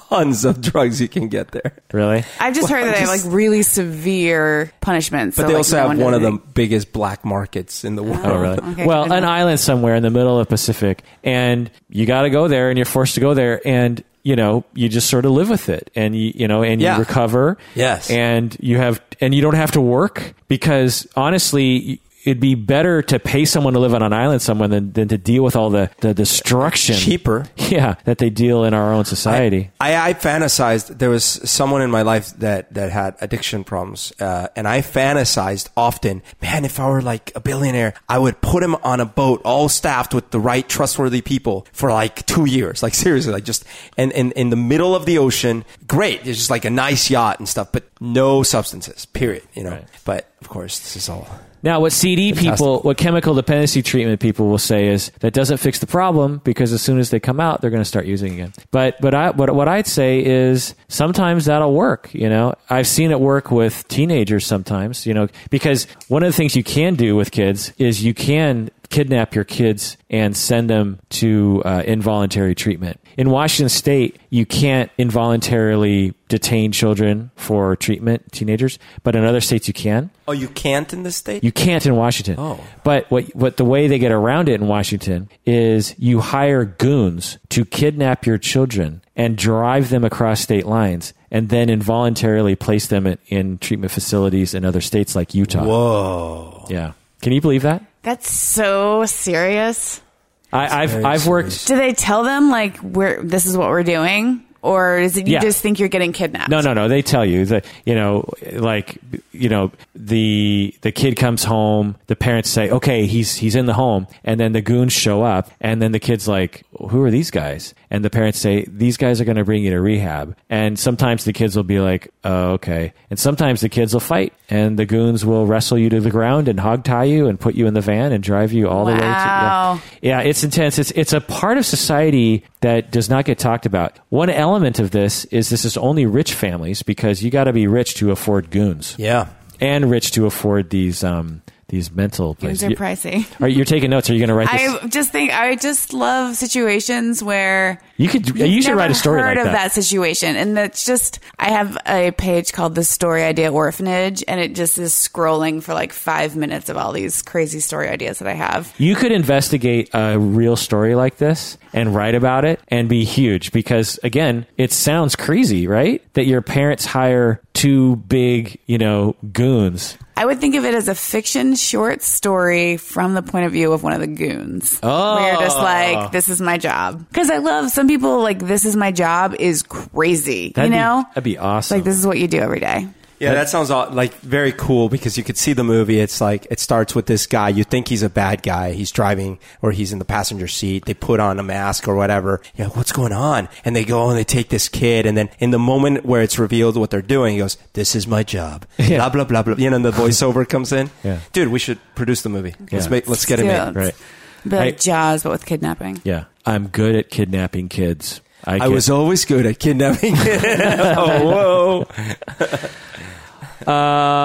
tons of drugs you can get there. really I've just Well, heard that they have like really severe punishments. But so, they like, also no have one one of does the biggest black markets in the oh, world. Oh, really? Okay, well, an enough. island somewhere in the middle of Pacific, and you got to go there, and you're forced to go there, and you know, you just sort of live with it, and you, you know, and Yeah. you recover. Yes. and you have, and you don't have to work because honestly. It'd be better to pay someone to live on an island somewhere than, than to deal with all the, the destruction. Cheaper. Yeah, that they deal in our own society. I, I fantasized. There was someone in my life that that had addiction problems, uh, and I fantasized often. Man, if I were like a billionaire, I would put him on a boat, all staffed with the right, trustworthy people, for like two years. Like seriously, like just and in in the middle of the ocean. Great, it's just like a nice yacht and stuff, but no substances. Period. You know. Right. But of course, this is all. Now, what CD people, what chemical dependency treatment people will say is that doesn't fix the problem because as soon as they come out, they're going to start using again. But but I what what I'd say is sometimes that'll work. You know, I've seen it work with teenagers sometimes. You know, because one of the things you can do with kids is you can kidnap your kids and send them to uh, involuntary treatment. In Washington State, you can't involuntarily detain children for treatment, teenagers, but in other states you can. Oh, you can't in this state. You can't in Washington. Oh. But what what the way they get around it in Washington is you hire goons to kidnap your children and drive them across state lines and then involuntarily place them in, in treatment facilities in other states like Utah. Whoa. Yeah. Can you believe that? That's so serious. I, I've very I've worked. Do they tell them like we're this is what we're doing, or is it you Yeah. just think you're getting kidnapped? No, no, no. They tell you that you know, like you know, the the kid comes home. The parents say, "Okay, he's he's in the home," and then the goons show up, and then the kid's like, "Who are these guys?" And the parents say, "These guys are going to bring you to rehab." And sometimes the kids will be like, "Oh, okay," and sometimes the kids will fight, and the goons will wrestle you to the ground and hog tie you and put you in the van and drive you all the way to. Wow. Yeah. Yeah, it's intense. It's it's a part of society that does not get talked about. One element of this is this is only rich families because you got to be rich to afford goons Yeah. and rich to afford these um these mental places. are You- pricey. Are you're taking notes? Are you going to write this? I just think I just love situations where you could. You should write a story heard like of that. that. situation, and that's just I have a page called the Story Idea Orphanage, and it just is scrolling for like five minutes of all these crazy story ideas that I have. You could investigate a real story like this and write about it and be huge because again, it sounds crazy, right? That your parents hire two big, you know, goons. I would think of it as a fiction short story from the point of view of one of the goons. Oh. Where you're just like, oh. this is my job. Because I love some people like, this is my job is crazy. That'd you be- know? that'd be awesome. Like, this is what you do every day. Yeah, that sounds like very cool because you could see the movie. It's like it starts with this guy. You think he's a bad guy. He's driving or he's in the passenger seat. They put on a mask or whatever. You know, what's going on? And they go and they take this kid. And then in the moment where it's revealed what they're doing, he goes, "This is my job." Yeah. Blah blah blah blah. You know, and the voiceover comes in. Yeah. Dude, we should produce the movie. Let's make. Let's get it Yeah. made. Right. Be like I- Jaws, but with kidnapping. Yeah, I'm good at kidnapping kids. I get- was always good at kidnapping. oh, whoa. Uh,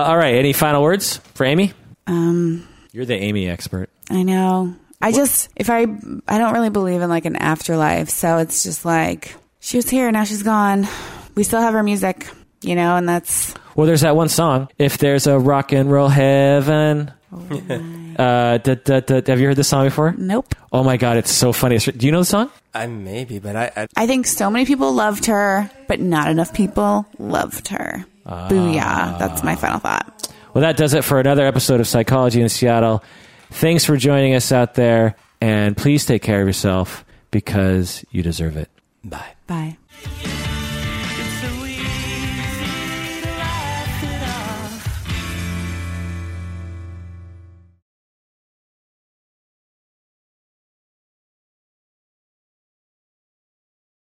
all right. Any final words for Amy? Um, You're the Amy expert. I know. I just if I I don't really believe in like an afterlife, so it's just like she was here, now she's gone. We still have her music, you know, and that's Well, there's that one song. If there's a rock and roll heaven. uh, da, da, da, have you heard this song before? nope. Oh my god, it's so funny. It's- Do you know the song? I maybe, but I, I I think so many people loved her, but not enough people loved her. Booyah. That's my final thought. Well, that does it for another episode of Psychology in Seattle. Thanks for joining us out there, and please take care of yourself because you deserve it. bye. Bye. Yeah.